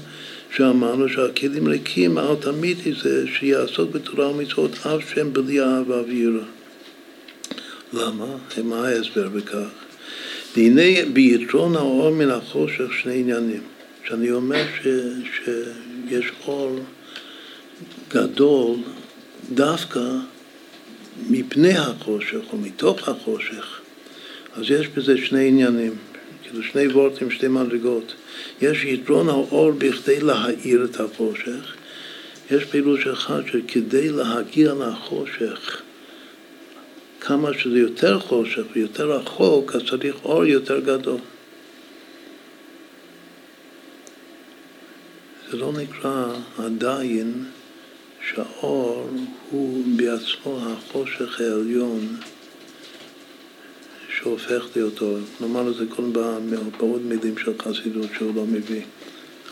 שאמרנו שהכלים ריקים על תמיד זה שיעסוק בתורה ומצוות אף שהם בלי אהבה ויראה. למה? מה ההסבר בכך? והנה ביתרון האור מן החושך שני עניינים. שאני אומר ש, שיש אור גדול דווקא מפני החושך או מתוך החושך, אז יש בזה שני עניינים, כאילו שני וורטים, שתי מדרגות. יש יתרון האור בכדי להאיר את החושך, יש פירוש אחד שכדי להגיע לחושך, כמה שזה יותר חושך ויותר רחוק, אז צריך אור יותר גדול. זה לא נקרא עדיין שהאור הוא בעצמו החושך העליון שהופך להיות אור. אמרנו את זה קודם בעוד מילים של חסידות שהוא לא מביא.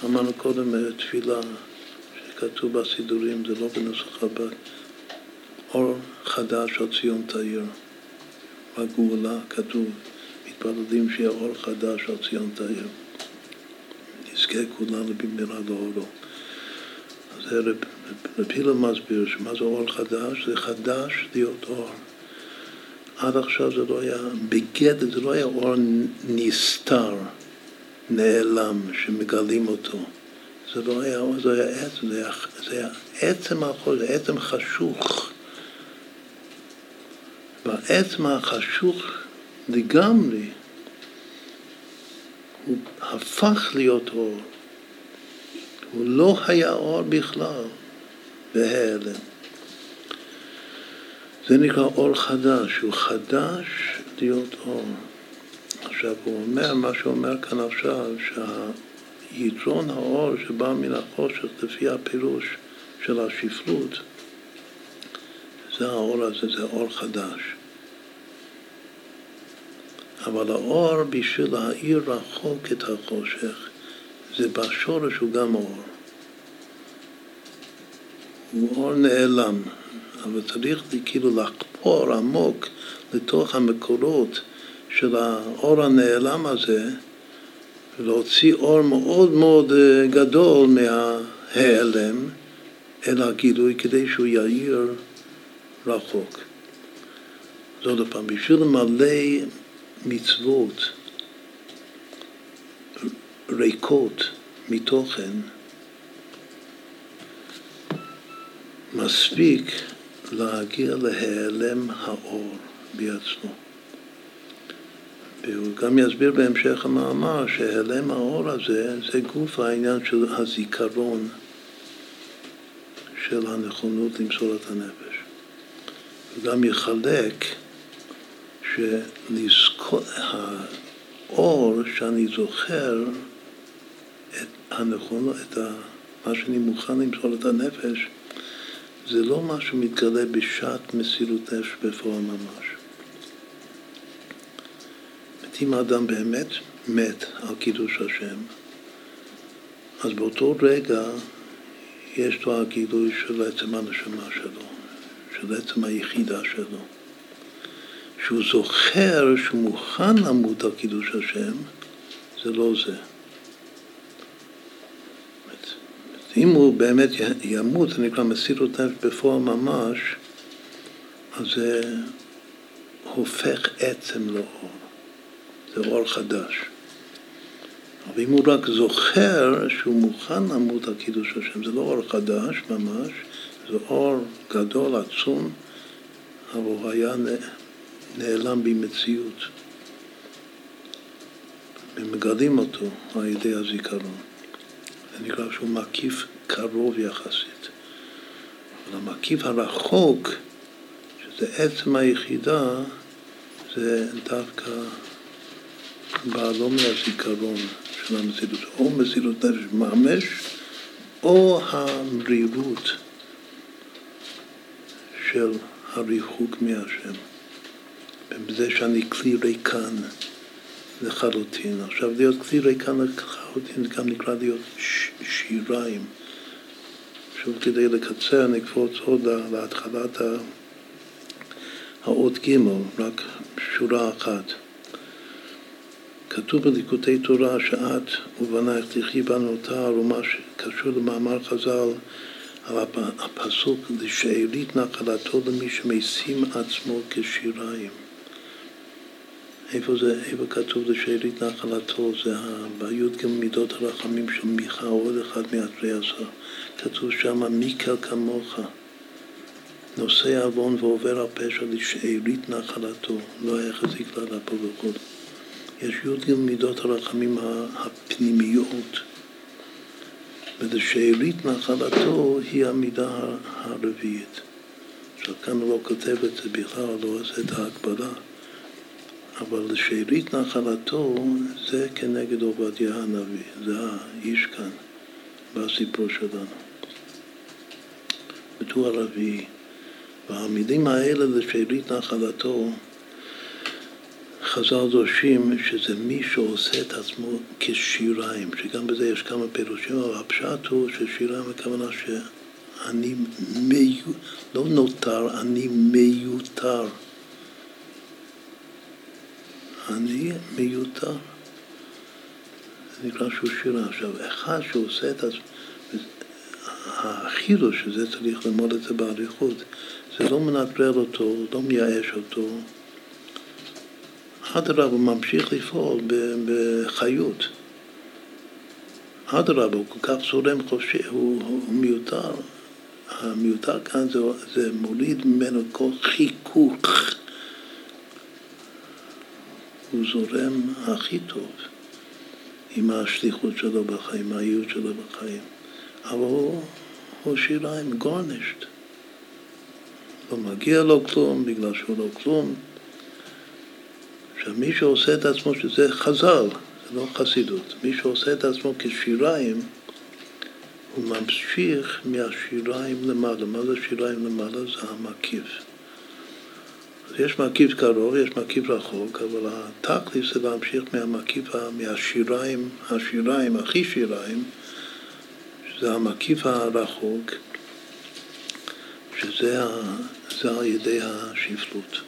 אמרנו קודם תפילה שכתוב בסידורים, זה לא בנוסח הבא, אור חדש על ציון תאיר. בגאולה כתוב, מתפללים שיהיה אור חדש על ציון תאיר. נזכה כולנו במהרה לאורו. אז רב פילר מסביר שמה זה אור חדש? זה חדש להיות אור. עד עכשיו זה לא היה בגדר, זה לא היה אור נסתר, נעלם, שמגלים אותו. זה לא היה אור, זה היה עצם, זה היה, זה היה עצם החור, זה עצם חשוך. והעצם החשוך לגמרי הוא הפך להיות אור. הוא לא היה אור בכלל בהיעלם. זה נקרא אור חדש, הוא חדש להיות אור. עכשיו הוא אומר, מה שהוא אומר כאן עכשיו, שהיתרון האור שבא מן החושך לפי הפירוש של השפלות, זה האור הזה, זה אור חדש. אבל האור בשביל להאיר רחוק את החושך, זה בשורש הוא גם אור. הוא אור נעלם, אבל צריך כאילו לחפור עמוק לתוך המקורות של האור הנעלם הזה ולהוציא אור מאוד מאוד אה, גדול מההיעלם אל הגילוי כדי שהוא יאיר רחוק. אז עוד פעם, בשביל למלא מצוות ריקות מתוכן, מספיק להגיע להיעלם האור בעצמו. והוא גם יסביר בהמשך המאמר שהיעלם האור הזה זה גוף העניין של הזיכרון של הנכונות למסור את הנפש. הוא גם יחלק שהאור שאני זוכר את הנכונות, את מה שאני מוכן למסור את הנפש, זה לא מה שמתגלה בשעת מסירות נפש בפועל ממש. אם האדם באמת מת על קידוש השם, אז באותו רגע יש לו הגילוי של עצם הנשמה שלו, של עצם היחידה שלו. שהוא זוכר שהוא מוכן למות על קידוש השם, זה לא זה. אם הוא באמת ימות, זה נקרא מסירות נפש בפועל ממש, אז זה הופך עצם לאור. זה אור חדש. אבל אם הוא רק זוכר שהוא מוכן למות על קידוש השם, זה לא אור חדש ממש, זה אור גדול, עצום, אבל הוא היה נעלם במציאות. ומגלים אותו על ידי הזיכרון. נקרא שהוא מקיף קרוב יחסית. אבל המקיף הרחוק, שזה עצם היחידה, זה דווקא בא לא מהזיכרון של המסירות, או מסירות נפש ממש, או המרירות של הריחוק מהשם. בזה שאני כלי ריקן לחלוטין. עכשיו, להיות כלי ריקן לחלוטין זה גם נקרא להיות שיריים. שוב, כדי לקצר, נקפוץ עוד להתחלת האות ג', רק שורה אחת. כתוב בליקוטי תורה שאת ובנייך תחי בנותר, ומה שקשור למאמר חז"ל על הפסוק לשארית נחלתו למי שמשים עצמו כשיריים. איפה זה, איפה כתוב לשארית נחלתו? זה בי"ג מידות הרחמים של מיכה, עוד אחד מעטרי עשר. כתוב שם מיקל כמוך, נושא עוון ועובר על פשע לשארית נחלתו, לא היה חזיק לה לאפו וכו'. יש י"ג מידות הרחמים הפנימיות. ולשארית נחלתו היא המידה הרביעית. עכשיו כאן הוא לא כותב את זה בכלל, לא עושה את ההקבלה, אבל לשארית נחלתו זה כנגד עובדיה הנביא, זה האיש כאן בסיפור שלנו. בטור הרביעי. והמילים האלה לשארית נחלתו חז"ל דורשים שזה מי שעושה את עצמו כשיריים, שגם בזה יש כמה פירושים, אבל הפשט הוא ששיריים הכוונה שאני מיו... לא נותר, אני מיותר. אני מיותר. זה נקרא שהוא שירה. עכשיו, אחד שעושה את עצמו, החידוש שזה צריך ללמוד את זה באריכות, זה לא מנטרל אותו, לא מייאש אותו. אדרבה, הוא ממשיך לפעול בחיות. אדרבה, הוא כל כך זורם חופשי, הוא, הוא מיותר. המיותר כאן זה, זה מוליד ממנו כל חיכוך. הוא זורם הכי טוב עם השליחות שלו בחיים, הייעוד שלו בחיים. אבל הוא, הוא שיריים גורנשט. לא מגיע לו כלום בגלל שהוא לא כלום. עכשיו, מי שעושה את עצמו, שזה חז"ל, זה לא חסידות, מי שעושה את עצמו כשיריים, הוא ממשיך מהשיריים למעלה. מה זה שיריים למעלה? זה המקיף. אז יש מקיף קרוב, יש מקיף רחוק, אבל התכלית זה להמשיך מהמקיף, מהשיריים, השיריים, הכי שיריים, שזה המקיף הרחוק, שזה על ידי השפלות.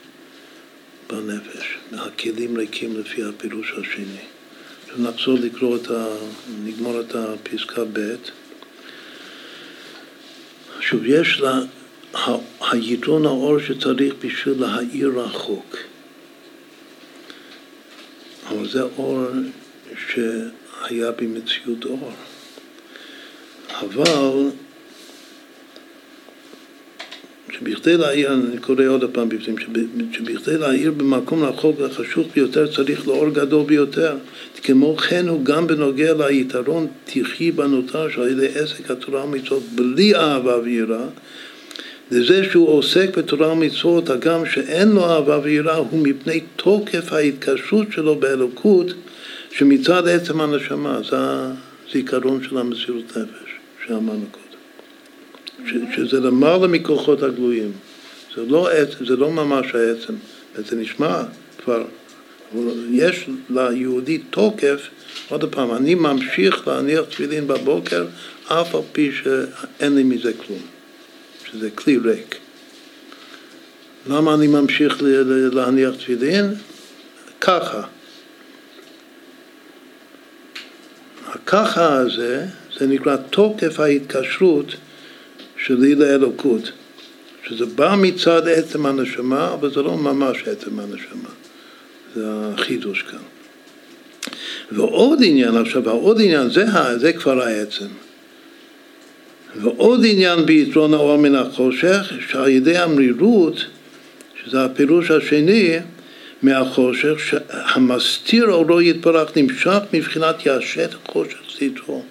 בנפש, הכלים ריקים לפי הפירוש השני. נחזור לקרוא את ה... נגמור את הפסקה ב'. שוב, יש לה היתרון האור שצריך בשביל להאיר רחוק. אבל זה אור שהיה במציאות אור. אבל שבכדי להעיר, אני קורא עוד פעם בפנים, שבכדי להעיר במקום רחוק והחשוך ביותר צריך לאור גדול ביותר. כמו כן הוא גם בנוגע ליתרון תחי בנותר שעל ידי עסק התורה ומצוות בלי אהבה ויראה, לזה שהוא עוסק בתורה ומצוות, הגם שאין לו אהבה ויראה, הוא מפני תוקף ההתקשרות שלו באלוקות, שמצד עצם הנשמה, זה הזיכרון של המסירות נפש שאמרנו קודם. שזה למעלה מכוחות הגלויים. זה לא, זה לא ממש העצם, זה נשמע כבר, יש ליהודי תוקף, עוד פעם, אני ממשיך להניח תפילין בבוקר אף על פי שאין לי מזה כלום, שזה כלי ריק. למה אני ממשיך להניח תפילין? ככה. הככה הזה, זה נקרא תוקף ההתקשרות שלי לאלוקות, שזה בא מצד עצם הנשמה, אבל זה לא ממש עצם הנשמה, זה החידוש כאן. ועוד עניין, עכשיו העוד עניין, זה, זה כבר העצם. ועוד עניין ביתרון האור מן החושך, שעל ידי המרירות, שזה הפירוש השני מהחושך, שהמסתיר אורו יתברך נמשך מבחינת ישת חושך סתרו.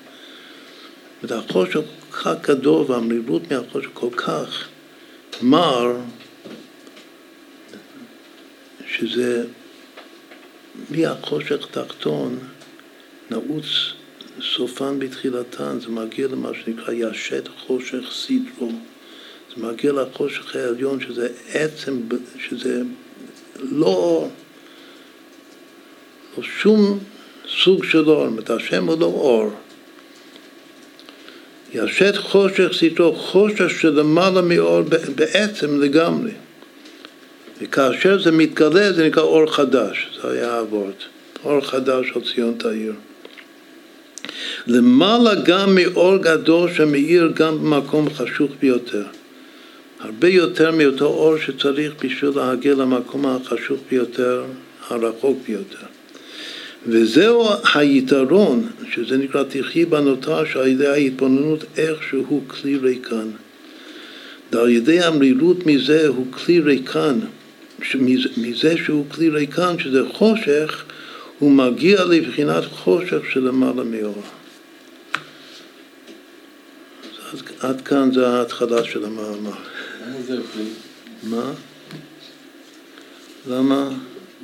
זאת אומרת, החושך כך גדול והמרירות מהחושך כל כך מר, שזה מהחושך תחתון נעוץ סופן בתחילתן, זה מגיע למה שנקרא ישת חושך סידרו. זה מגיע לחושך העליון, שזה עצם, שזה לא לא שום סוג של אור, זאת אומרת, השם הוא לא אור. ישת חושך סתרו, חושך שלמעלה מאור בעצם לגמרי. וכאשר זה מתגלה זה נקרא אור חדש, זה היה הוורד. אור חדש על ציון תאיר. למעלה גם מאור גדול שמאיר גם במקום חשוך ביותר. הרבה יותר מאותו אור שצריך בשביל להגיע למקום החשוך ביותר, הרחוק ביותר. וזהו היתרון, שזה נקרא תחי בנוטש, על ידי ההתבוננות איך שהוא כלי ריקן. ועל ידי המרירות מזה הוא כלי ריקן, מזה שהוא כלי ריקן, שזה חושך, הוא מגיע לבחינת חושך שלמעלה מאור. עד, עד כאן זה ההתחלה של המאמר. למה זה הבדל? מה? למה?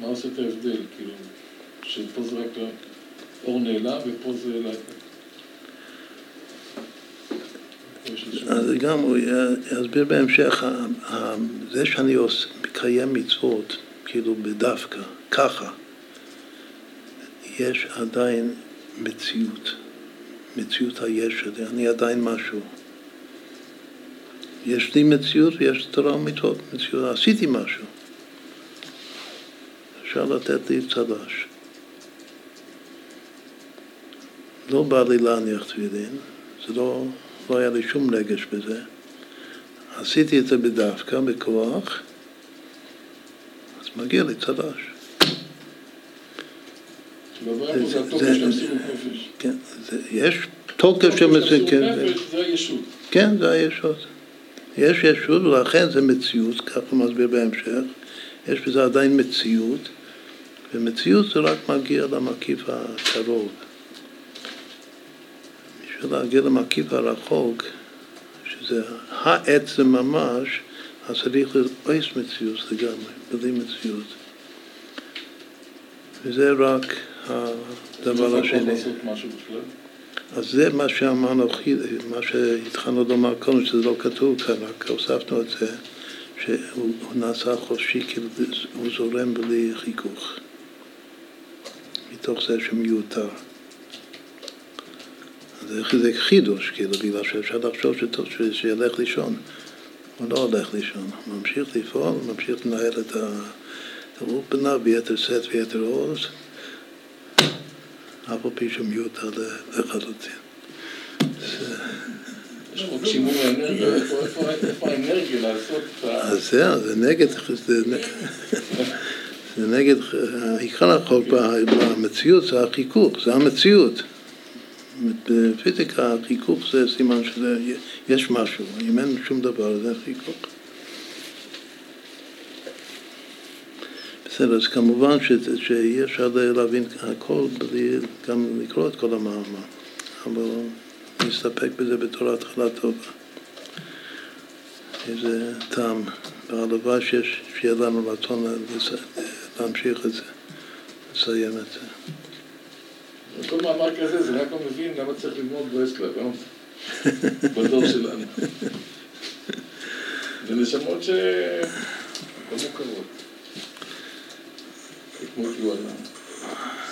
מה עושה את ההבדל? כאילו, שפה זה רק אור נעלם ופה זה... אז גם הוא יסביר בהמשך, זה שאני מקיים מצוות, כאילו בדווקא, ככה, יש עדיין מציאות, מציאות היש שלי, אני עדיין משהו. יש לי מציאות ויש תורה ומצוות, מציאות, עשיתי משהו. אפשר לתת לי צל"ש. לא בא לי להניח תפילין, זה לא, לא היה לי שום רגש בזה. עשיתי את זה בדווקא, בכוח, אז מגיע לי צל"ש. כן, יש תוקף של מציאות. זה הישות. כן, זה הישות. יש ישות ולכן זה מציאות, ככה הוא מסביר בהמשך. יש בזה עדיין מציאות, ומציאות זה רק מגיע למקיף הקרוב. בשביל להגיע למקיף הרחוק, שזה העצם ממש, אז צריך להיות מציאות לגמרי, בלי מציאות. וזה רק הדבר השני. אז זה מה שאמרנו, מה שהתחלנו לומר קודם, שזה לא כתוב כאן, רק הוספנו את זה, שהוא נעשה חופשי, כאילו הוא זורם בלי חיכוך, מתוך זה שמיותר. זה, זה חידוש, כאילו, בגלל שאפשר לחשוב שטוב שילך לישון. הוא לא הולך לישון, הוא ממשיך לפעול, הוא ממשיך לנהל את האולפנה ביתר שאת ויתר עוז. אף על פי שהוא מיותר לחלוטין. אז זהו, זה נגד, זה נגד, עיקר החוק במציאות זה החיכוך, זה המציאות. בפיזיקה החיכוך זה סימן שיש משהו, אם אין שום דבר זה חיכוך. בסדר, אז כמובן שאי אפשר להבין הכל בלי גם לקרוא את כל המאמר, אבל נסתפק בזה בתור התחלה טובה. איזה טעם, והלוואי שיהיה לנו רצון להמשיך את זה, לסיים את זה. כל מאמר כזה זה רק לא מבין למה צריך ללמוד ברסלב, לא? בדור שלנו. זה נשמות שלא מוכרות. כמו כאילו על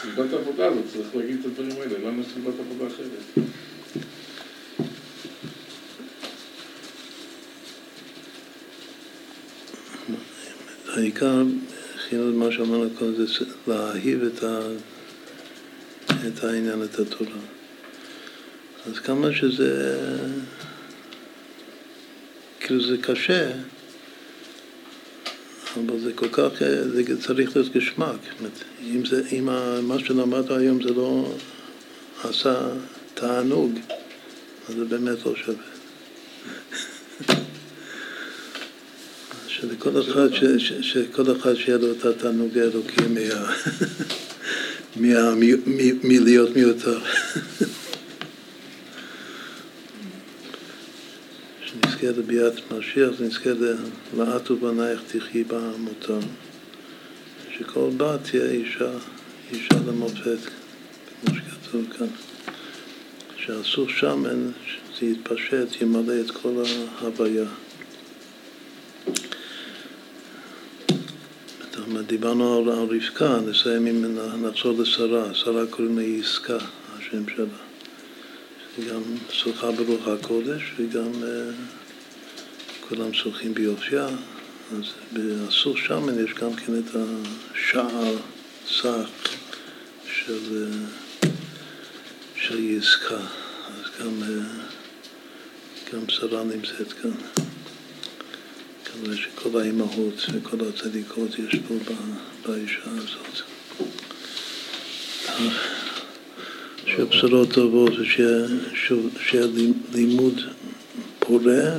סביבת העבודה הזאת, צריך להגיד את הדברים האלה, לא סביבת עבודה אחרת. העיקר, חינוך מה שאמרנו קודם, זה להאהיב את, ה, את העניין, את התורה. אז כמה שזה, כאילו זה קשה, אבל זה כל כך, זה צריך להיות גשמק. אם, זה, אם מה שלמדת היום זה לא עשה תענוג, אז זה באמת לא שווה. שלכל אחד, ש, ש, שכל אחד שיהיה לו את התענוג האלוקי מלהיות מיותר. שנזכה לביאת משיח, נזכה לאט ובנייך תחי בעמותה. שכל בת תהיה אישה, אישה למופת, כמו שכתוב כאן. שאסור שמן, שזה יתפשט, ימלא את כל ההוויה. דיברנו על, רבקה, נסיים עם, נחזור לשרה, שרה קוראים לה עסקה, השם שלה. גם שוחה ברוח הקודש וגם uh, כולם שוחים ביופייה, אז באסור שמן יש גם כן את השער, סך, של, של יזכה, אז גם, גם שרה נמצאת כאן. כנראה שכל האימהות וכל הצדיקות ישבו באישה הזאת. שיהיה בשורות טובות ושיהיה לימוד פורה